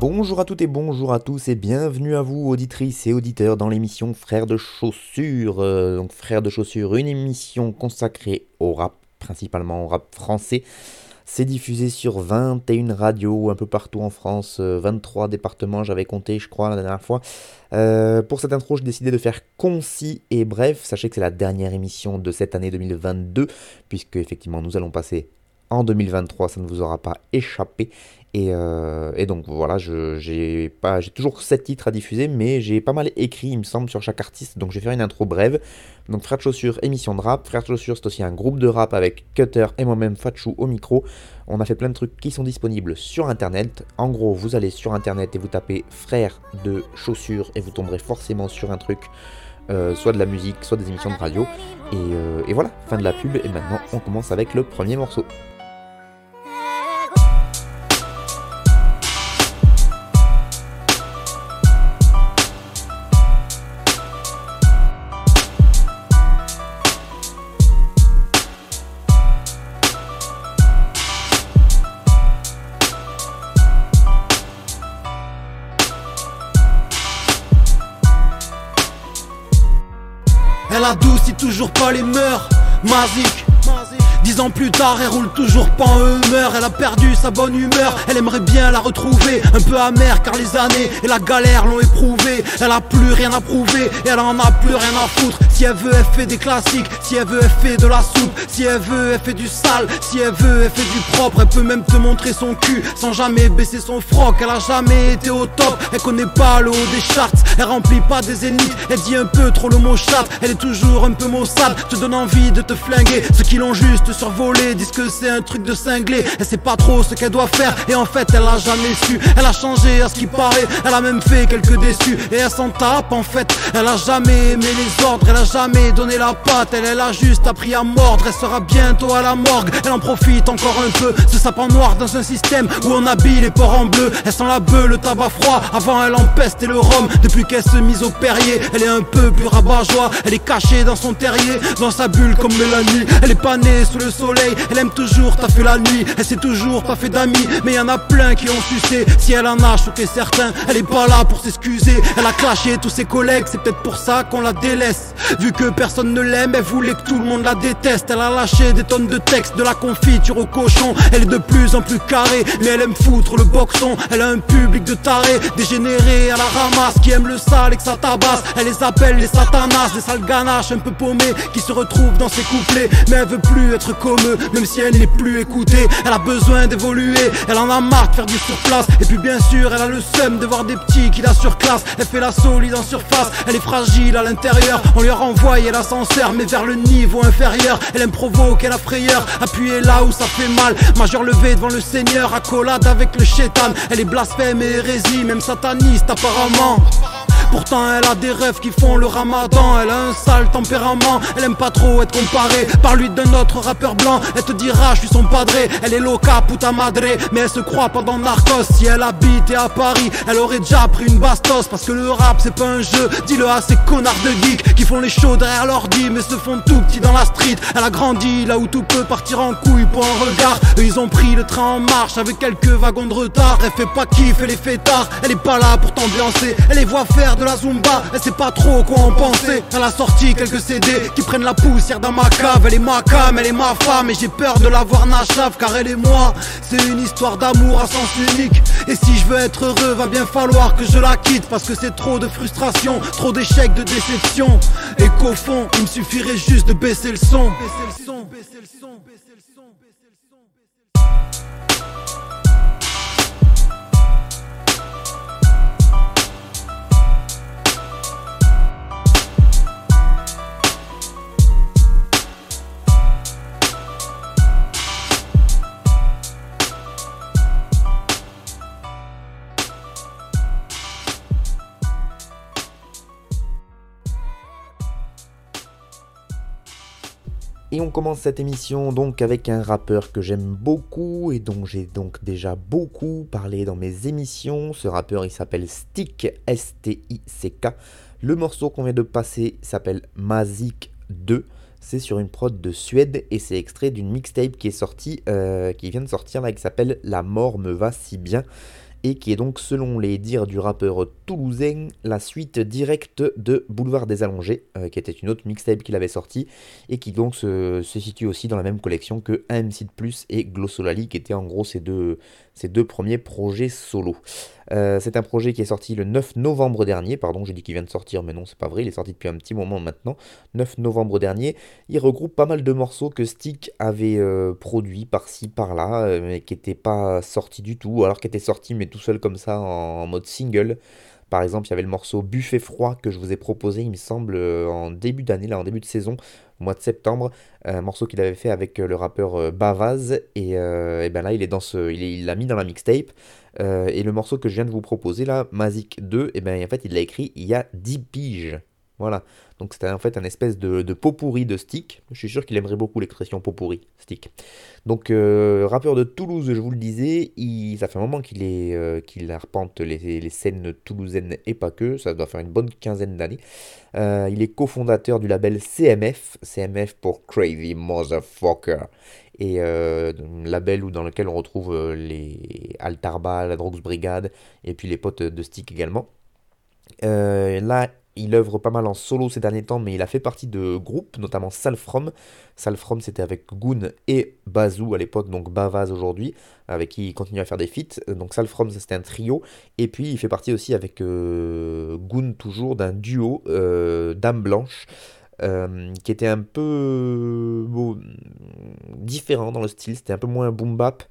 Bonjour à toutes et bonjour à tous et bienvenue à vous auditrices et auditeurs dans l'émission Frères de chaussures. Euh, donc Frères de chaussures, une émission consacrée au rap, principalement au rap français. C'est diffusé sur 21 radios un peu partout en France, euh, 23 départements, j'avais compté je crois la dernière fois. Euh, pour cette intro, j'ai décidé de faire concis et bref. Sachez que c'est la dernière émission de cette année 2022, puisque effectivement nous allons passer en 2023, ça ne vous aura pas échappé. Et, euh, et donc voilà, j'ai toujours 7 titres à diffuser, mais j'ai pas mal écrit, il me semble, sur chaque artiste. Donc je vais faire une intro brève. Donc Frères de Chaussures, émission de rap. Frères de Chaussures, c'est aussi un groupe de rap avec Cutter et moi-même Fatchou au micro. On a fait plein de trucs qui sont disponibles sur internet. En gros, vous allez sur internet et vous tapez Frères de Chaussures et vous tomberez forcément sur un truc. euh, soit de la musique, soit des émissions de radio. Euh, et voilà, fin de la pub. Et maintenant, on commence avec le premier morceau. Elle adoucit toujours pas les mœurs. Mazik. Dix ans plus tard, elle roule toujours pas en humeur. Elle a perdu sa bonne humeur. Elle aimerait bien la retrouver. Un peu amère car les années et la galère l'ont éprouvée. Elle a plus rien à prouver. Et elle en a plus rien à foutre. Si elle veut, elle fait des classiques. Si elle veut, elle fait de la soupe. Si elle veut, elle fait du sale. Si elle veut, elle fait du propre. Elle peut même te montrer son cul sans jamais baisser son froc. Elle a jamais été au top. Elle connaît pas le haut des charts. Elle remplit pas des zéniths. Elle dit un peu trop le mot chat. Elle est toujours un peu maussade. Te donne envie de te flinguer. Ceux qui l'ont juste survolé disent que c'est un truc de cinglé. Elle sait pas trop ce qu'elle doit faire. Et en fait, elle a jamais su. Elle a changé à ce qui paraît. Elle a même fait quelques déçus. Et elle s'en tape en fait. Elle a jamais aimé les ordres. Elle a jamais donné la patte. Elle, elle a juste appris à mordre. Elle sera bientôt à la morgue. Elle en profite encore un peu. Ce sapin noir dans un système où on habille les porcs en bleu. Elle sent la bœuf, le tabac froid. Avant, elle empeste et le rhum. Depuis qu'elle se mise au Perrier, elle est un peu plus rabat-joie. Elle est cachée dans son terrier, dans sa bulle comme Mélanie. Elle est pas née sous le soleil. Elle aime toujours taffer la nuit. Elle s'est toujours pas fait d'amis. Mais y en a plein qui ont sucé. Si elle en a choqué certains, elle est pas là pour s'excuser. Elle a clashé tous ses collègues. C'est peut-être pour ça qu'on la délaisse. Vu que personne ne l'aime, elle voulait que tout le monde la déteste. Elle a lâché des tonnes de textes, de la confiture au cochon. Elle est de plus en plus carrée, mais elle aime foutre le boxon. Elle a un public de tarés, dégénérés à la ramasse, qui aime le sale et que ça tabasse. Elle les appelle les satanas, des sales ganaches un peu paumées, qui se retrouvent dans ses couplets. Mais elle veut plus être comme eux, même si elle n'est plus écoutée. Elle a besoin d'évoluer, elle en a marre de faire du surplace. Et puis bien sûr, elle a le seum de voir des petits qui la surclassent. Elle fait la solide en surface, elle est fragile à l'intérieur. On lui a renvoyé l'ascenseur, mais vers le niveau inférieur. Elle aime provoquer la frayeur, appuyer là où ça fait mal. Majeur levé devant le Seigneur, accolade avec le chétan. Elle est blasphème et hérésie, même sataniste apparemment. Pourtant elle a des rêves qui font le ramadan. Elle a un sale tempérament Elle aime pas trop être comparée. Par lui d'un autre rappeur blanc Elle te dira je suis son padré. Elle est loca puta madre Mais elle se croit pas dans Narcos. Si elle habitait à Paris Elle aurait déjà pris une bastos. Parce que le rap c'est pas un jeu Dis-le à ces connards de geeks Qui font les shows derrière l'ordi Mais se font tout petits dans la street. Elle a grandi là où tout peut partir en couille pour un regard. Eux ils ont pris le train en marche Avec quelques wagons de retard. Elle fait pas kiff, elle est fêtard Elle est pas là pour t'ambiancer. Elle les voit faire de la zumba. Elle sait pas trop quoi en penser. Elle a sorti quelques CD Qui prennent la poussière dans ma cave. Elle est ma cam, elle est ma femme. Et j'ai peur de la voir nachave Car elle et moi C'est une histoire d'amour à sens unique. Et si je veux être heureux Va bien falloir que je la quitte Parce que c'est trop de frustration Trop d'échecs, de déception. Et qu'au fond Il me suffirait juste de baisser le son. Baisser le son, baisser le son, baisser le son, Et on commence cette émission donc avec un rappeur que j'aime beaucoup et dont j'ai donc déjà beaucoup parlé dans mes émissions. Ce rappeur il s'appelle Stick, S-T-I-C-K. Le morceau qu'on vient de passer s'appelle Mazik 2. C'est sur une prod de Suède et c'est extrait d'une mixtape qui est sortie, euh, qui vient de sortir là, qui s'appelle La mort me va si bien et qui est donc, selon les dires du rappeur toulousain, la suite directe de Boulevard des Allongés, euh, qui était une autre mixtape qu'il avait sortie, et qui donc se, situe aussi dans la même collection que AMC de Plus et Glossolali, qui étaient en gros ces deux, deux premiers projets solo. Euh, c'est un projet qui est sorti le 9 novembre dernier, pardon, j'ai dit qu'il vient de sortir, mais non, c'est pas vrai, il est sorti depuis un petit moment maintenant, 9 novembre dernier. Il regroupe pas mal de morceaux que Stick avait euh, produits par-ci, par-là, euh, mais qui n'étaient pas sortis du tout, alors qu'ils étaient sortis, mais tout seul comme ça, en, mode single. Par exemple, il y avait le morceau Buffet froid que je vous ai proposé, il me semble, en début d'année, là, en début de saison, mois de septembre, un morceau qu'il avait fait avec le rappeur Bavaz, et, ben là, il est dans ce, il l'a mis dans la mixtape. Euh, et le morceau que je viens de vous proposer là, Mazik 2, et ben, en fait il l'a écrit il y a 10 piges. Voilà. Donc c'était en fait un espèce de, pot pourri de stick. Je suis sûr qu'il aimerait beaucoup l'expression pot pourri, stick. Donc euh, rappeur de Toulouse, je vous le disais, il, ça fait un moment qu'il euh, arpente les, scènes toulousaines et pas que. Ça doit faire une bonne quinzaine d'années. il est cofondateur du label CMF, CMF pour Crazy Motherfucker et euh, label où, dans lequel on retrouve euh, les Altarba, la Drogs Brigade et puis les potes de Stick également. Euh, là, il œuvre pas mal en solo ces derniers temps, mais il a fait partie de groupes, notamment Salfrom. Salfrom, c'était avec Goon et Bazou à l'époque, donc Bavaz aujourd'hui, avec qui il continue à faire des feats. Donc Salfrom, c'était un trio. Et puis, il fait partie aussi avec Goon, toujours, d'un duo Dame Blanche. Euh, qui était un peu différent dans le style, c'était un peu moins boom bap,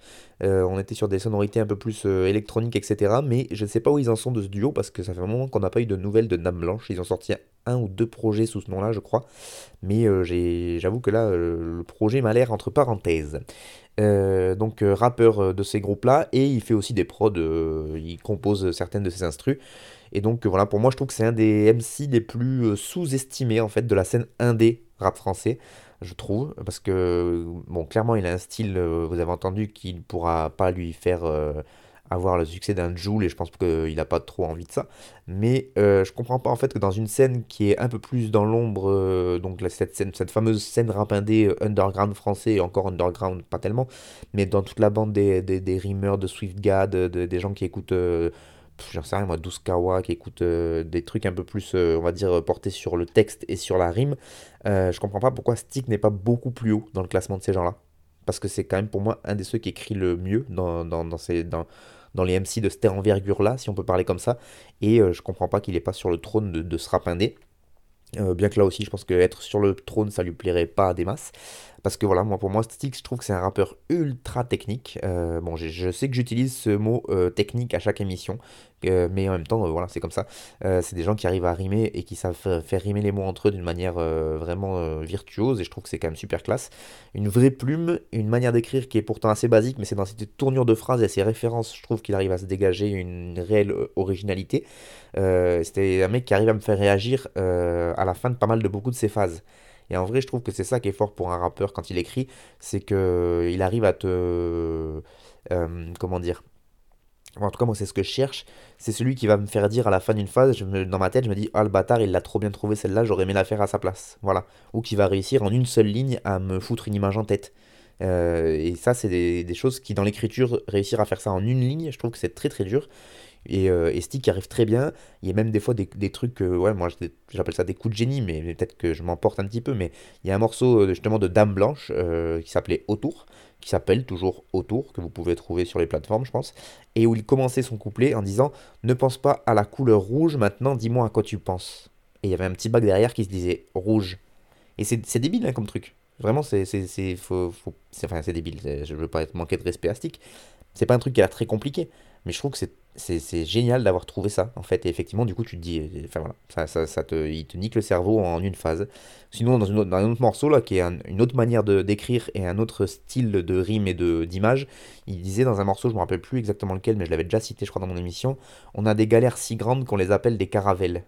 euh, on était sur des sonorités un peu plus euh, électroniques, etc. Mais je ne sais pas où ils en sont de ce duo, parce que ça fait un moment qu'on n'a pas eu de nouvelles de Dame Blanche, ils ont sorti un ou deux projets sous ce nom-là, je crois, mais j'avoue que là, le projet m'a l'air entre parenthèses. donc rappeur de ces groupes-là, et il fait aussi des prods, il compose certaines de ses instrus. Et donc voilà, pour moi, je trouve que c'est un des MC les plus euh, sous-estimés en fait de la scène indé rap français, je trouve, parce que bon, clairement, il a un style, euh, vous avez entendu, qu'il ne pourra pas lui faire euh, avoir le succès d'un Joule, et je pense qu'il n'a pas trop envie de ça. Mais je comprends pas en fait que dans une scène qui est un peu plus dans l'ombre, donc cette, scène, cette fameuse scène rap indé underground français, et encore underground pas tellement, mais dans toute la bande des, des, rimeurs de SwiftGad, des gens qui écoutent j'en sais rien moi, 12 Kawa qui écoute euh, des trucs un peu plus, euh, on va dire, portés sur le texte et sur la rime, euh, je comprends pas pourquoi Stick n'est pas beaucoup plus haut dans le classement de ces gens-là. Parce que c'est quand même pour moi un des ceux qui écrit le mieux dans, les MC de cette envergure-là, si on peut parler comme ça. Et je comprends pas qu'il n'est pas sur le trône de, de bien que là aussi, je pense qu'être sur le trône, ça lui plairait pas à des masses. Parce que voilà, moi pour moi, Styx, je trouve que c'est un rappeur ultra technique. Euh, bon, je sais que j'utilise ce mot euh, technique à chaque émission, euh, mais en même temps, voilà, c'est comme ça. c'est des gens qui arrivent à rimer et qui savent faire rimer les mots entre eux d'une manière vraiment virtuose, et je trouve que c'est quand même super classe. Une vraie plume, une manière d'écrire qui est pourtant assez basique, mais c'est dans cette tournure de phrases et ses références, je trouve qu'il arrive à se dégager une réelle originalité. C'était un mec qui arrive à me faire réagir à la fin de pas mal de beaucoup de ses phases. Et en vrai, je trouve que c'est ça qui est fort pour un rappeur quand il écrit, c'est que il arrive à te... Euh, comment dire en tout cas, moi, c'est ce que je cherche. C'est celui qui va me faire dire à la fin d'une phase, dans ma tête, je me dis, ah le bâtard, il l'a trop bien trouvé celle-là, j'aurais aimé la faire à sa place. Voilà. Ou qui va réussir en une seule ligne à me foutre une image en tête. Euh, et ça, c'est des, choses qui, dans l'écriture, réussir à faire ça en une ligne, je trouve que c'est très très dur. Et, euh, et, Stick arrive très bien. Il y a même des fois des, des trucs, ouais, moi j'appelle ça des coups de génie, mais, peut-être que je m'emporte un petit peu. Mais il y a un morceau euh, justement de Dame Blanche euh, qui s'appelait Autour, qui s'appelle toujours Autour, que vous pouvez trouver sur les plateformes, je pense. Et où il commençait son couplet en disant Ne pense pas à la couleur rouge, maintenant dis-moi à quoi tu penses. Et il y avait un petit bac derrière qui se disait Rouge. Et c'est débile hein, comme truc. Vraiment, c'est enfin, débile. Je veux pas manqué de respect à Stick. C'est pas un truc qui a l'air très compliqué. Mais je trouve que c'est génial d'avoir trouvé ça, en fait. Et effectivement, du coup, tu te dis, euh, enfin voilà, ça, te, il te nique le cerveau en une phase. Sinon, dans, un autre morceau, là, qui est une autre manière d'écrire et un autre style de rime et d'image, il disait dans un morceau, je me rappelle plus exactement lequel, mais je l'avais déjà cité, je crois, dans mon émission, on a des galères si grandes qu'on les appelle des caravelles.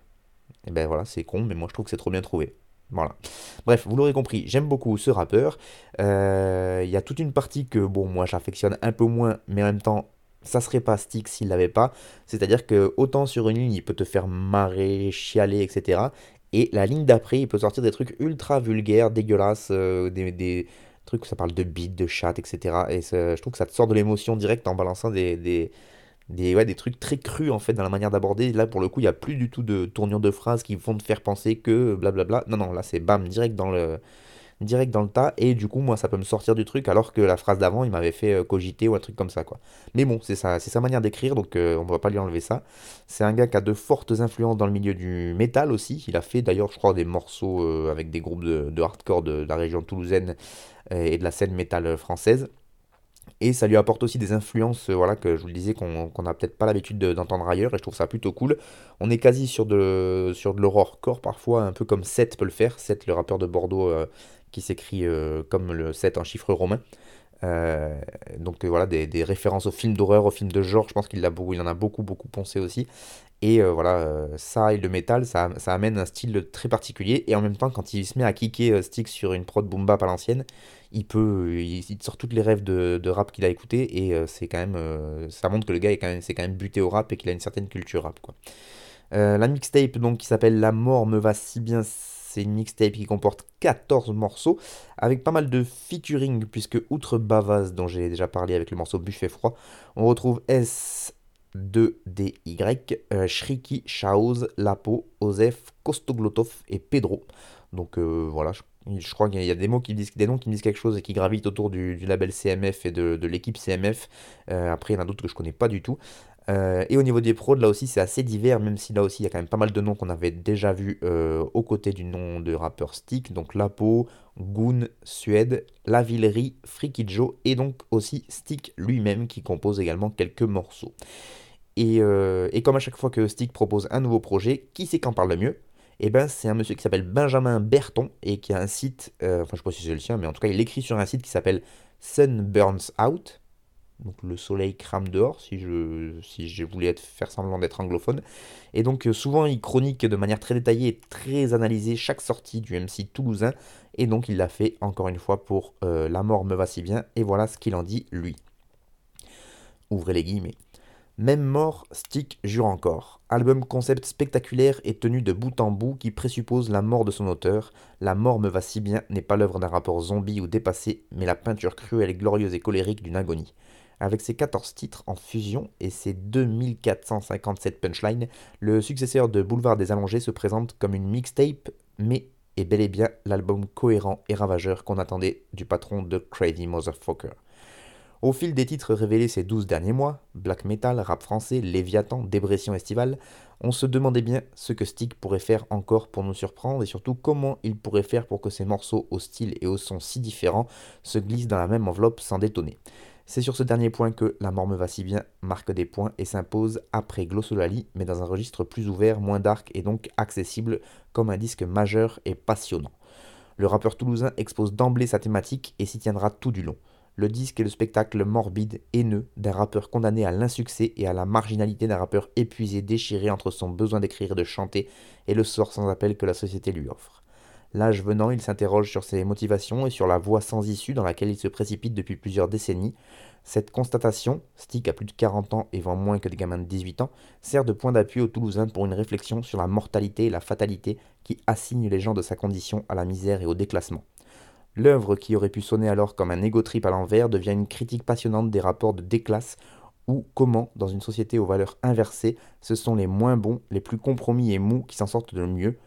Et ben voilà, c'est con, mais moi je trouve que c'est trop bien trouvé. Voilà. Bref, vous l'aurez compris, j'aime beaucoup ce rappeur. Euh, Il y a toute une partie que, bon, moi j'affectionne un peu moins, mais en même temps, ça serait pas Stick s'il l'avait pas. C'est-à-dire que autant sur une ligne, il peut te faire marrer, chialer, etc. Et la ligne d'après, il peut sortir des trucs ultra vulgaires, dégueulasses, euh, des, des trucs où ça parle de beat, de chat, etc. Et je trouve que ça te sort de l'émotion directe en balançant des, des, des, ouais, des trucs très crus en fait dans la manière d'aborder. Là, pour le coup, il n'y a plus du tout de tournure de phrases qui vont te faire penser que blablabla. Non, non, là, c'est bam, direct dans le, direct dans le tas. Et du coup, moi, ça peut me sortir du truc alors que la phrase d'avant, il m'avait fait euh, cogiter ou un truc comme ça, quoi. Mais bon, c'est c'est sa manière d'écrire, donc euh, on ne va pas lui enlever ça. C'est un gars qui a de fortes influences dans le milieu du métal aussi. Il a fait d'ailleurs, je crois, des morceaux euh, avec des groupes de, hardcore de, la région toulousaine et de la scène métal française. Et ça lui apporte aussi des influences, voilà, que je vous le disais, qu'on n'a peut-être pas l'habitude de- d'entendre ailleurs, et je trouve ça plutôt cool. On est quasi sur de, sur de l'horrorcore parfois, un peu comme Seth peut le faire. Seth, le rappeur de Bordeaux, qui s'écrit euh, comme le 7 en chiffre romain. Euh, donc euh, voilà, des, références aux films d'horreur, aux films de genre, je pense qu'il il en a beaucoup, beaucoup poncé aussi. Et voilà, ça et le métal, ça, ça amène un style très particulier. Et en même temps, quand il se met à kicker Stick sur une prod boom bap à l'ancienne, il peut, il, sort toutes les rêves de, de rap qu'il a écouté. Et c'est quand même, ça montre que le gars est quand même, s'est quand même buté au rap et qu'il a une certaine culture rap, quoi. La mixtape donc qui s'appelle La mort me va si bien, c'est une mixtape qui comporte 14 morceaux avec pas mal de featuring puisque outre Bavaz dont j'ai déjà parlé avec le morceau Buffet froid, on retrouve S2DY, euh, Shriki, Chaoz, Lapo, Osef, Kostoglotov et Pedro. Donc euh, voilà, je, crois qu'il y a des mots qui disent, des noms qui me disent quelque chose et qui gravitent autour du, label CMF et de, l'équipe CMF. Euh, après, il y en a d'autres que je connais pas du tout. Euh, et au niveau des prods, là aussi, c'est assez divers, même si là aussi, il y a quand même pas mal de noms qu'on avait déjà vus euh, aux côtés du nom de rappeur Stick. Donc Lapo, Goon, Suède, La Villerie, Freaky Joe et donc aussi Stick lui-même qui compose également quelques morceaux. Et, euh, et comme à chaque fois que Stick propose un nouveau projet, qui c'est qu'en parle le mieux? Eh ben, c'est un monsieur qui s'appelle Benjamin Berton et qui a un site, enfin je sais pas si c'est le sien, mais en tout cas il écrit sur un site qui s'appelle Sun Burns Out, donc le soleil crame dehors, si je, si je voulais faire semblant d'être anglophone. Et donc euh, souvent il chronique de manière très détaillée et très analysée chaque sortie du MC toulousain, et donc il l'a fait encore une fois pour euh, La mort me va si bien, et voilà ce qu'il en dit lui. Ouvrez les guillemets. Même mort, Stick jure encore. Album concept spectaculaire et tenu de bout en bout qui présuppose la mort de son auteur. La mort me va si bien n'est pas l'œuvre d'un rapport zombie ou dépassé, mais la peinture cruelle, glorieuse et colérique d'une agonie. Avec ses 14 titres en fusion et ses 2457 punchlines, le successeur de Boulevard des Allongés se présente comme une mixtape, mais est bel et bien l'album cohérent et ravageur qu'on attendait du patron de Crazy Motherfucker. Au fil des titres révélés ces 12 derniers mois, black metal, rap français, Léviathan, dépression estivale, on se demandait bien ce que Stick pourrait faire encore pour nous surprendre et surtout comment il pourrait faire pour que ces morceaux au style et au son si différents se glissent dans la même enveloppe sans détonner. C'est sur ce dernier point que La mort me va si bien marque des points et s'impose après Glossolali, mais dans un registre plus ouvert, moins dark et donc accessible comme un disque majeur et passionnant. Le rappeur toulousain expose d'emblée sa thématique et s'y tiendra tout du long. Le disque est le spectacle morbide, haineux, d'un rappeur condamné à l'insuccès et à la marginalité d'un rappeur épuisé, déchiré entre son besoin d'écrire et de chanter et le sort sans appel que la société lui offre. L'âge venant, il s'interroge sur ses motivations et sur la voie sans issue dans laquelle il se précipite depuis plusieurs décennies. Cette constatation, Stick a plus de 40 ans et vend moins que des gamins de 18 ans, sert de point d'appui aux Toulousains pour une réflexion sur la mortalité et la fatalité qui assignent les gens de sa condition à la misère et au déclassement. L'œuvre qui aurait pu sonner alors comme un égo-trip à l'envers devient une critique passionnante des rapports de déclasse ou comment, dans une société aux valeurs inversées, ce sont les moins bons, les plus compromis et mous qui s'en sortent le mieux.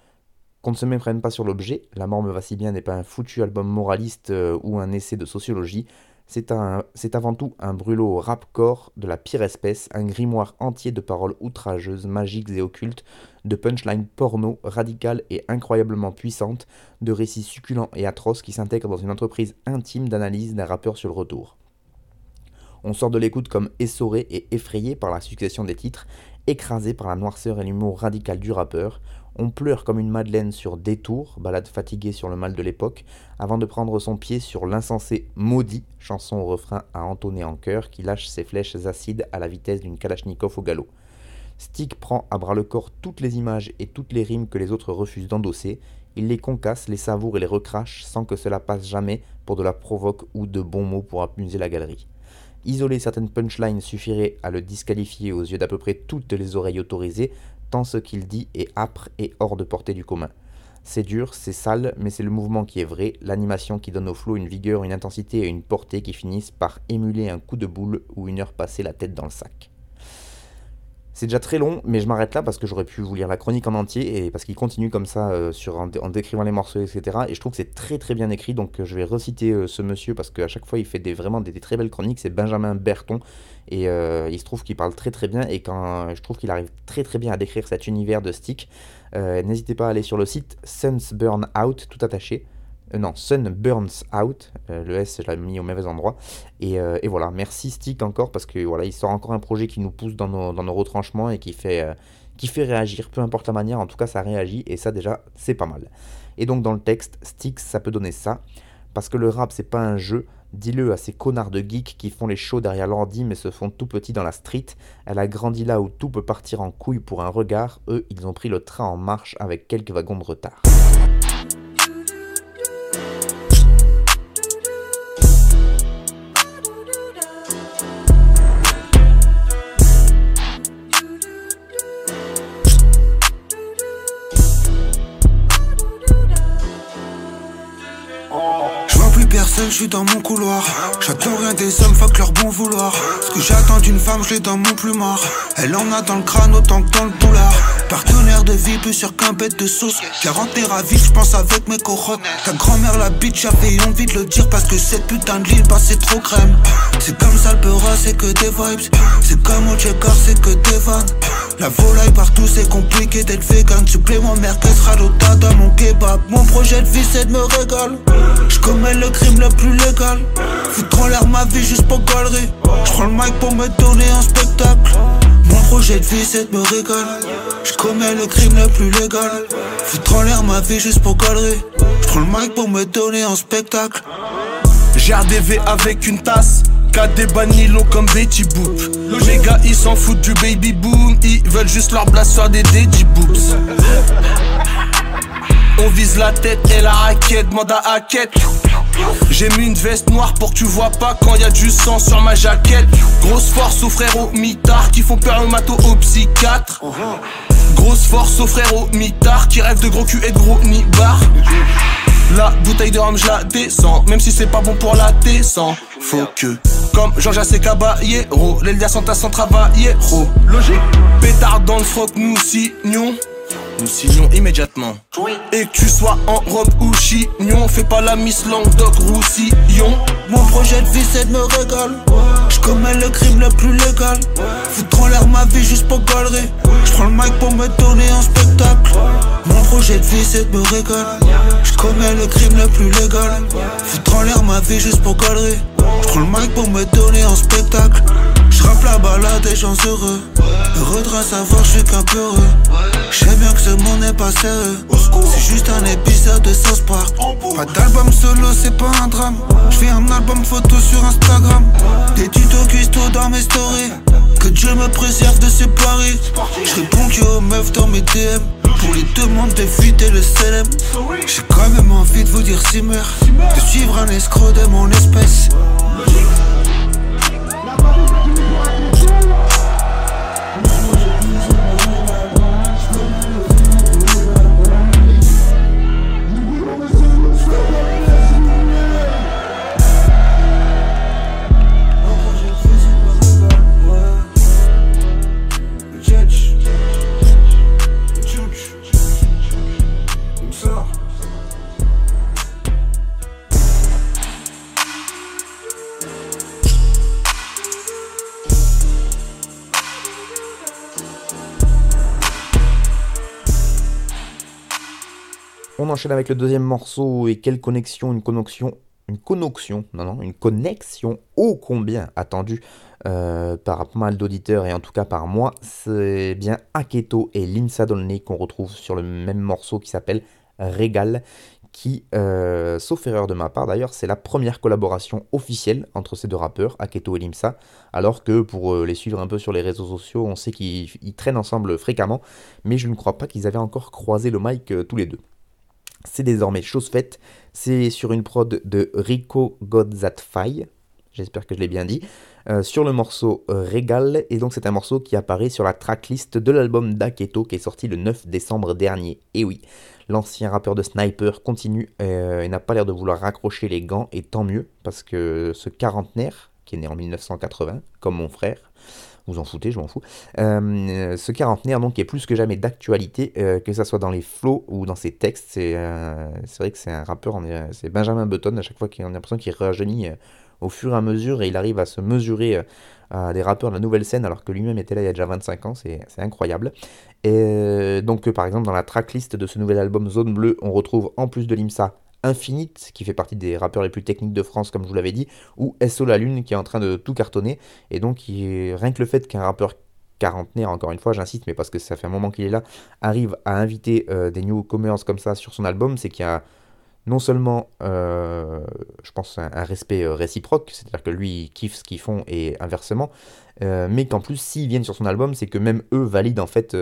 Qu'on ne se méprenne pas sur l'objet, La mort me va si bien n'est pas un foutu album moraliste euh, ou un essai de sociologie, c'est avant tout un brûlot rap-core de la pire espèce, un grimoire entier de paroles outrageuses, magiques et occultes, de punchlines porno, radicales et incroyablement puissantes, de récits succulents et atroces qui s'intègrent dans une entreprise intime d'analyse d'un rappeur sur le retour. On sort de l'écoute comme essoré et effrayé par la succession des titres, écrasé par la noirceur et l'humour radical du rappeur. On pleure comme une madeleine sur Détour, balade fatiguée sur le mal de l'époque, avant de prendre son pied sur l'insensé Maudit, chanson au refrain à entonner en chœur qui lâche ses flèches acides à la vitesse d'une Kalachnikov au galop. Stick prend à bras le corps toutes les images et toutes les rimes que les autres refusent d'endosser. il les concasse, les savoure et les recrache sans que cela passe jamais pour de la provoque ou de bons mots pour amuser la galerie. Isoler certaines punchlines suffirait à le disqualifier aux yeux d'à peu près toutes les oreilles autorisées, ce qu'il dit est âpre et hors de portée du commun. C'est dur, c'est sale, mais c'est le mouvement qui est vrai, l'animation qui donne au flow une vigueur, une intensité et une portée qui finissent par émuler un coup de boule ou une heure passée la tête dans le sac. C'est déjà très long, mais je m'arrête là parce que j'aurais pu vous lire la chronique en entier et parce qu'il continue comme ça euh, en, décrivant les morceaux, etc. Et je trouve que c'est très très bien écrit, donc euh, je vais reciter euh, ce monsieur parce qu'à chaque fois il fait vraiment des, très belles chroniques. C'est Benjamin Berton et il se trouve qu'il parle très très bien et quand je trouve qu'il arrive très très bien à décrire cet univers de Stick. N'hésitez pas à aller sur le site Suns Burn Out, tout attaché. Euh, non, Sun Burns Out. Euh, le S, je mis au mauvais endroit. Euh, et, voilà, merci Stick encore parce que voilà, il sort encore un projet qui nous pousse dans nos, retranchements et qui fait, qui fait réagir, peu importe la manière. En tout cas, ça réagit et ça déjà, c'est pas mal. Et donc dans le texte, Stick, ça peut donner ça parce que le rap, c'est pas un jeu. Dis-le à ces connards de geeks qui font les shows derrière l'ordi mais se font tout petits dans la street. Elle a grandi là où tout peut partir en couille pour un regard. Eux, ils ont pris le train en marche avec quelques wagons de retard. Je suis dans mon couloir. J'attends rien des hommes, fuck leur bon vouloir. Ce que j'attends d'une femme, je l'ai dans mon plumard. Elle en a dans le crâne autant que dans le doulard. Partenaire de vie, plus sûr qu'un bête de sauce. Quarantaine ravie, je pense avec mes corottes. Ta grand-mère la bitch, j'avais envie de le dire parce que cette putain de l'île passait trop crème. C'est comme ça c'est que des vibes. C'est comme au c'est que des vannes. La volaille partout, c'est compliqué d'être vegan. Supplément merguez, ralota dans mon kebab. Mon projet de vie, c'est de me régaler. Je commets le crime le plus légal. Foutre en l'air ma vie juste pour galerie. Je le mic pour me donner un spectacle. Mon projet de vie, c'est de me régaler. Je commets le crime le plus légal. Foutre en l'air ma vie juste pour galerie. Je le mic pour me donner un spectacle. J'ai RDV avec une tasse. Des banilons comme Betty Boop. Les gars ils s'en foutent du baby boom. Ils veulent juste leur blast sur des daddy boobs. On vise la tête et la raquette, demande à. J'ai mis une veste noire pour que tu vois pas quand y a du sang sur ma jaquette. Grosse force aux frérots mitards qui font peur au matos aux psychiatres. Grosse force aux frérots mitards qui rêvent de gros cul et de gros nibards. La bouteille de rhum je la descends, même si c'est pas bon pour la descente. Faut que, comme Jean-Jacques Caballero, l'Eldia Santa sans travailler, Logique. Pétard dans le froc, nous signons nous signons immédiatement. Et que tu sois en robe ou chignon, fais pas la Miss Languedoc Roussillon. Mon projet de vie c'est de me régaler. Je commets le crime le plus légal. Foutre en l'air ma vie juste pour galerie. Je prends le mic pour me donner un spectacle. Mon projet de vie c'est de me régaler. Je commets le crime le plus légal. Foutre en l'air ma vie juste pour galerie. Je prends le mic pour me donner un spectacle. Je la balade des gens heureux. Heureux de savoir, je suis qu'un peu heureux. Je sais bien que ce monde n'est pas sérieux. C'est juste un épisode de South Park. Pas d'album solo, c'est pas un drame. Je fais un album photo sur Instagram. Des tutos cuistot dans mes stories. Que Dieu me préserve de ces paris. Je réponds que aux meufs dans mes DM. Pour les demandes et le CLM. J'ai quand même envie de vous dire Simmer. De suivre un escroc de mon espèce. Enchaîne avec le deuxième morceau et quelle connexion, une connexion, une connexion, non non, une connexion ô combien attendue euh, par pas mal d'auditeurs et en tout cas par moi, c'est bien Aketo et Linsa Dolney qu'on retrouve sur le même morceau qui s'appelle Régal, qui, euh, sauf erreur de ma part d'ailleurs, c'est la première collaboration officielle entre ces deux rappeurs, Aketo et Limsa, alors que pour euh, les suivre un peu sur les réseaux sociaux, on sait qu'ils traînent ensemble fréquemment, mais je ne crois pas qu'ils avaient encore croisé le mic tous les deux. C'est désormais chose faite. C'est sur une prod de Rico Godzatfai, j'espère que je l'ai bien dit, euh, sur le morceau Régal. Et donc c'est un morceau qui apparaît sur la tracklist de l'album d'Aketo qui est sorti le 9 décembre dernier. Et oui, l'ancien rappeur de Sniper continue euh, et n'a pas l'air de vouloir raccrocher les gants, et tant mieux, parce que ce quarantenaire, qui est né en 1980, comme mon frère, vous en foutez, je m'en fous. Euh, ce quarantenaire donc est plus que jamais d'actualité, euh, que ça soit dans les flows ou dans ses textes. C'est euh, vrai que c'est un rappeur, c'est Benjamin Button à chaque fois qu'on a l'impression qu'il rajeunit au fur et à mesure et il arrive à se mesurer à des rappeurs de la nouvelle scène alors que lui-même était là il y a déjà 25 ans, c'est incroyable. Et donc par exemple dans la tracklist de ce nouvel album Zone Bleue, on retrouve en plus de l'IMSA Infinite, qui fait partie des rappeurs les plus techniques de France, comme je vous l'avais dit, ou SO La Lune, qui est en train de tout cartonner. Et donc, rien que le fait qu'un rappeur quarantenaire, encore une fois, j'insiste, mais parce que ça fait un moment qu'il est là, arrive à inviter euh, des newcomers comme ça sur son album, c'est qu'il y a non seulement, euh, je pense, un, respect euh, réciproque, c'est-à-dire que lui il kiffe ce qu'ils font et inversement, mais qu'en plus, s'ils viennent sur son album, c'est que même eux valident en fait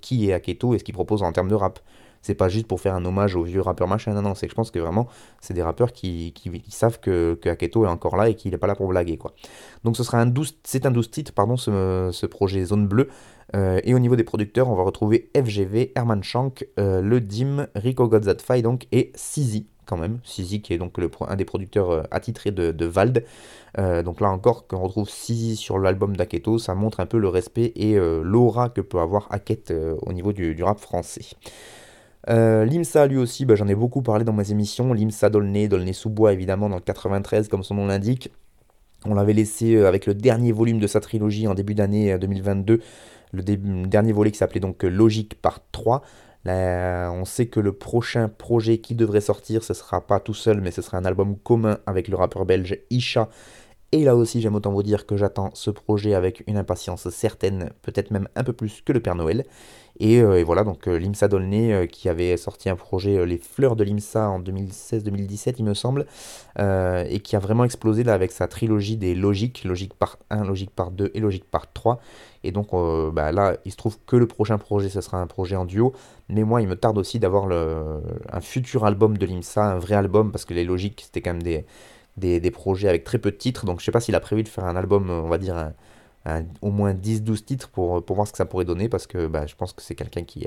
qui est Aketo et ce qu'il propose en termes de rap c'est pas juste pour faire un hommage aux vieux rappeurs machin, non, non, c'est que je pense que vraiment, c'est des rappeurs qui, savent que, que est encore là et qu'il n'est pas là pour blaguer, quoi. Donc ce sera un 12, c'est un 12 titres, pardon, ce, projet Zone Bleue. Euh, et au niveau des producteurs, on va retrouver FGV, Herman Shank, euh, Le Dim, Rico Godzatfai, donc, et Sizi, quand même. Sizi qui est donc un des producteurs euh, attitrés de, Vald. donc là encore, quand on retrouve Sizi sur l'album d'Aketo, ça montre un peu le respect et l'aura que peut avoir Aket au niveau du rap français. Euh, L'IMSA, lui aussi, bah, j'en ai beaucoup parlé dans mes émissions. L'IMSA Dolnay, Dolnay-sous-Bois, évidemment, dans le 93, comme son nom l'indique. On l'avait laissé euh, avec le dernier volume de sa trilogie en début d'année 2022, euh, le dernier volet qui s'appelait donc Logique par 3. on sait que le prochain projet qui devrait sortir, ce sera pas tout seul, mais ce sera un album commun avec le rappeur belge Isha. Et là aussi, j'aime autant vous dire que j'attends ce projet avec une impatience certaine, peut-être même un peu plus que le Père Noël. Euh, et, voilà, donc euh, l'IMSA Dolnay euh, qui avait sorti un projet Les Fleurs de l'IMSA en 2016-2017, il me semble, et qui a vraiment explosé là avec sa trilogie des logiques, logique par 1, logique par 2 et logique par 3. Et donc bah, là, il se trouve que le prochain projet, ce sera un projet en duo. Mais moi, il me tarde aussi d'avoir un futur album de l'IMSA, un vrai album, parce que les logiques, c'était quand même des, des, des, projets avec très peu de titres. Donc je sais pas s'il a prévu de faire un album, on va dire, un, au moins 10-12 titres pour, pour voir ce que ça pourrait donner, parce que bah, je pense que c'est quelqu'un qui,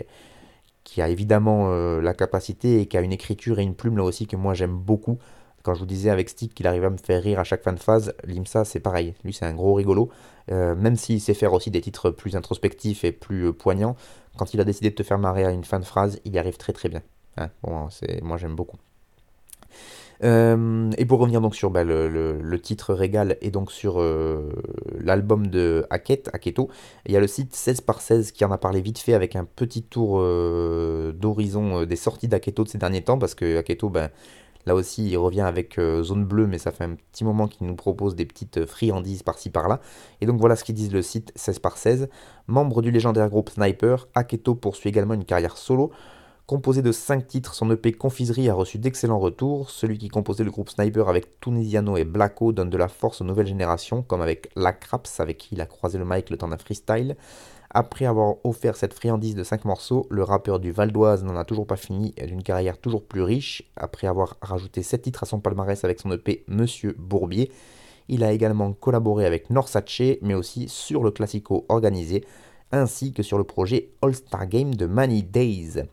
qui a évidemment euh, la capacité et qui a une écriture et une plume là aussi que moi j'aime beaucoup. Quand je vous disais avec Stick qu'il arrivait à me faire rire à chaque fin de phase, Limsa c'est pareil. Lui c'est un gros rigolo. Euh, même s'il sait faire aussi des titres plus introspectifs et plus euh, poignants, quand il a décidé de te faire marrer à une fin de phrase, il y arrive très très bien. Hein moi j'aime beaucoup. Euh, et pour revenir donc sur bah, le, titre Régal et donc sur euh, l'album de Haket, Aketo, il y a le site 16 par 16 qui en a parlé vite fait avec un petit tour euh, d'horizon des sorties d'Aketo de ces derniers temps parce que Aketo, ben, là aussi, il revient avec Zone Bleue, mais ça fait un petit moment qu'il nous propose des petites friandises par-ci par-là. Et donc voilà ce qu'ils disent le site 16 par 16. Membre du légendaire groupe Sniper, Aketo poursuit également une carrière solo. Composé de 5 titres, son EP Confiserie a reçu d'excellents retours. Celui qui composait le groupe Sniper avec Tunisiano et Blacko donne de la force aux nouvelles générations, comme avec La Craps, avec qui il a croisé le mic le temps d'un freestyle. Après avoir offert cette friandise de 5 morceaux, le rappeur du Val d'Oise n'en a toujours pas fini d'une carrière toujours plus riche. Après avoir rajouté 7 titres à son palmarès avec son EP Monsieur Bourbier, il a également collaboré avec Norsace, mais aussi sur le classico organisé, ainsi que sur le projet All-Star Game de Many Days.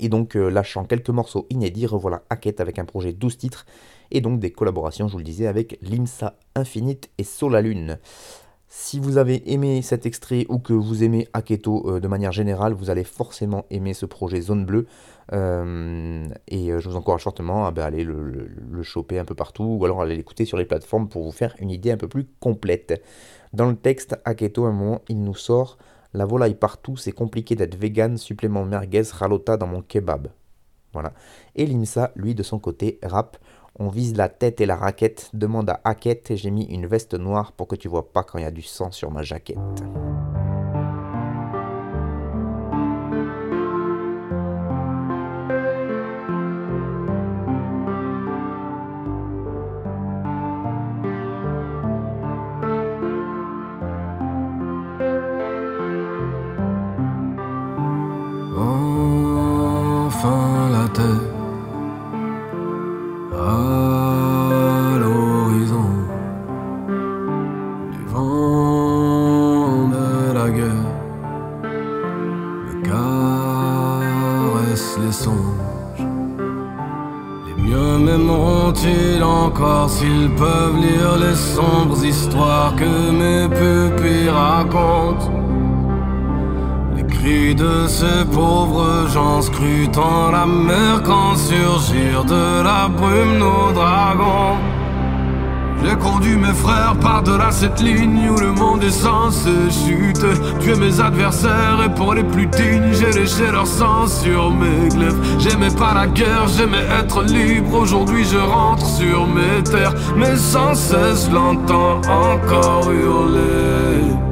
Et donc, euh, lâchant quelques morceaux inédits, revoilà Hackett avec un projet 12 titres et donc des collaborations, je vous le disais, avec Limsa Infinite et Solalune. Si vous avez aimé cet extrait ou que vous aimez Aketo euh, de manière générale, vous allez forcément aimer ce projet Zone Bleue. Euh, et je vous encourage fortement à bah, aller le, choper un peu partout ou alors aller l'écouter sur les plateformes pour vous faire une idée un peu plus complète. Dans le texte, Aketo, à un moment, il nous sort la volaille partout, c'est compliqué d'être vegan, supplément merguez, ralota dans mon kebab. Voilà. Et l'IMSA, lui, de son côté, rap. On vise la tête et la raquette, demande à Hackett, j'ai mis une veste noire pour que tu vois pas quand il y a du sang sur ma jaquette. Ligne où le monde est censé chuter. Tuer mes adversaires et pour les plus dignes, j'ai léché leur sang sur mes glaives. J'aimais pas la guerre, j'aimais être libre. Aujourd'hui, je rentre sur mes terres, mais sans cesse l'entends encore hurler.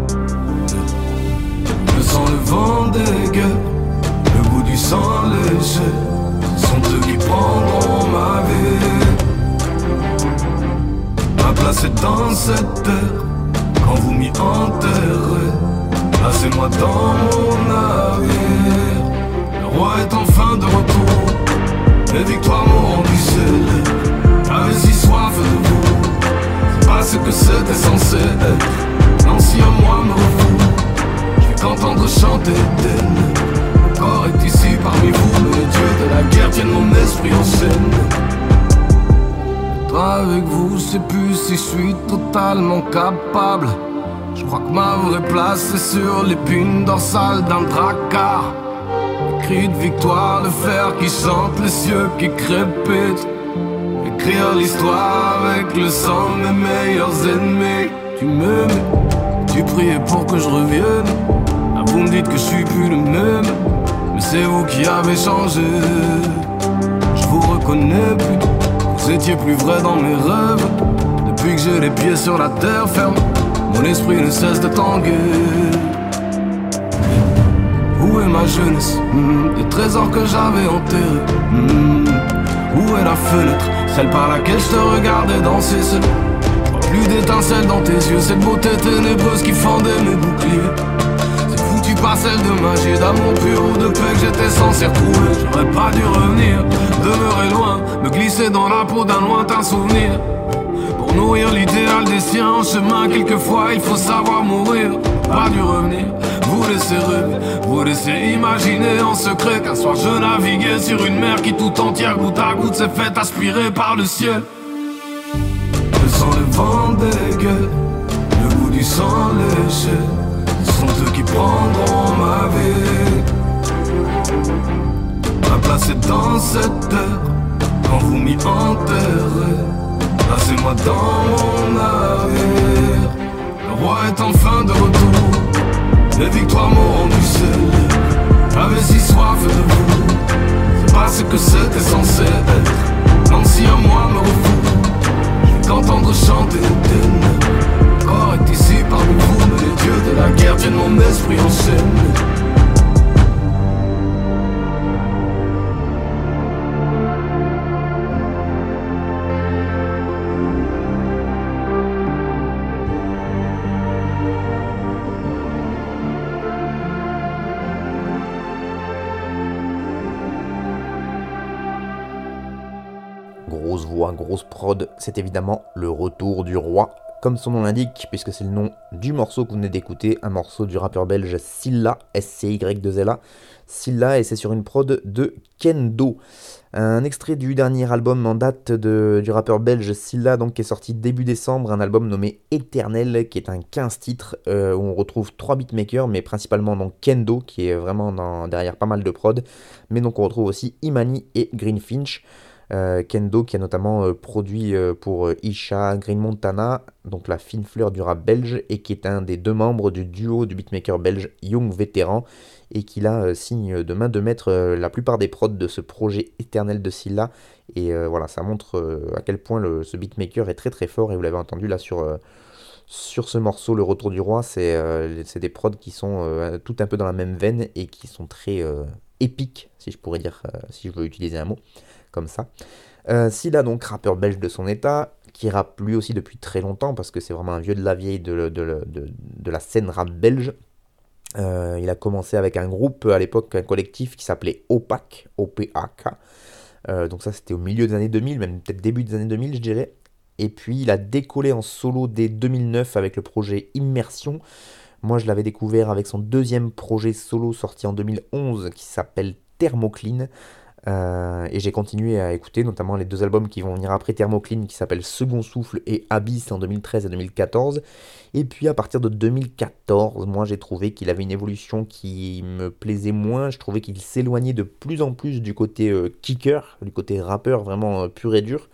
Capable. Je crois que ma vraie place est sur l'épine dorsale d'un dracard. Le cri de victoire, le fer qui chante, les cieux qui crépitent. Écrire l'histoire avec le sang de mes meilleurs ennemis. Tu m'aimais, tu priais pour que je revienne. Là, vous me dites que je suis plus le même. Mais c'est vous qui avez changé. Je vous reconnais plus. Vous étiez plus vrai dans mes rêves. Que j'ai les pieds sur la terre ferme, mon esprit ne cesse de tanguer. Où est ma jeunesse? Hmm, Les trésors que j'avais enterrés. Hmm, Où est la fenêtre? Celle par laquelle je te regardais danser seul. Plus d'étincelles dans tes yeux, cette beauté ténébreuse qui fendait mes boucliers. C'est foutu par celle de magie, d'amour pur ou de paix que j'étais censé retrouver. J'aurais pas dû revenir, demeurer loin, me glisser dans la peau d'un lointain souvenir. Pour nourrir l'idéal des siens en chemin, quelquefois il faut savoir mourir. Pas dû revenir, vous laisser rêver, vous laisser imaginer en secret qu'un soir je naviguais sur une mer qui tout entière, goutte à goutte, s'est faite aspirer par le ciel. Je sens le vent des gueules, le goût du sang léché. Sont eux qui prendront ma vie. Ma place est dans cette terre, quand vous m'y enterrez. Placez-moi dans mon navire. Le roi est enfin de retour. Les victoires m'ont rendu seul. J'avais si soif de vous. C'est pas ce que c'était censé être. L'ancien moi me refoule. Je vais qu'entendre chanter le corps est ici parmi vous, mais les dieux de la guerre tiennent mon esprit en chaîne. Grosse prod, c'est évidemment le retour du roi, comme son nom l'indique, puisque c'est le nom du morceau que vous venez d'écouter, un morceau du rappeur belge Silla, S-C-Y-2-L-A, Silla, et c'est sur une prod de Kendo. Un extrait du dernier album en date du rappeur belge Silla, donc qui est sorti début décembre, un album nommé Éternel, qui est un 15 titres, euh, où on retrouve trois beatmakers, mais principalement Kendo, qui est vraiment derrière pas mal de prod, mais donc on retrouve aussi Imani et Greenfinch. Euh, Kendo qui a notamment euh, produit euh, pour Isha, Green Montana, donc la fine fleur du rap belge, et qui est un des deux membres du duo du beatmaker belge Young Vétéran, et qui là signe de main de maître la plupart des prods de ce projet éternel de Silla. Et voilà, ça montre à quel point le- ce beatmaker est très très fort, et vous l'avez entendu là sur, ce morceau, Le Retour du Roi, c'est des prods qui sont tout un peu dans la même veine et qui sont très épiques, si je pourrais dire, si je veux utiliser un mot comme ça. Euh, Silla, donc rappeur belge de son état, qui rappe lui aussi depuis très longtemps, parce que c'est vraiment un vieux de la vieille de, de- de- la scène rap belge. Euh, il a commencé avec un groupe à l'époque, un collectif qui s'appelait OPAC, O-P-A-K. Euh, donc ça c'était au milieu des années 2000, même peut-être début des années 2000 je dirais. et puis il a décollé en solo dès 2009 avec le projet Immersion. Moi je l'avais découvert avec son deuxième projet solo sorti en 2011 qui s'appelle Thermoclean. Euh, et j'ai continué à écouter notamment les deux albums qui vont venir après Thermoclean qui s'appellent Second Souffle et Abyss en 2013 et 2014. Et puis à partir de 2014, moi j'ai trouvé qu'il avait une évolution qui me plaisait moins. Je trouvais qu'il s'éloignait de plus en plus du côté euh, kicker, du côté rappeur vraiment euh, pur et dur.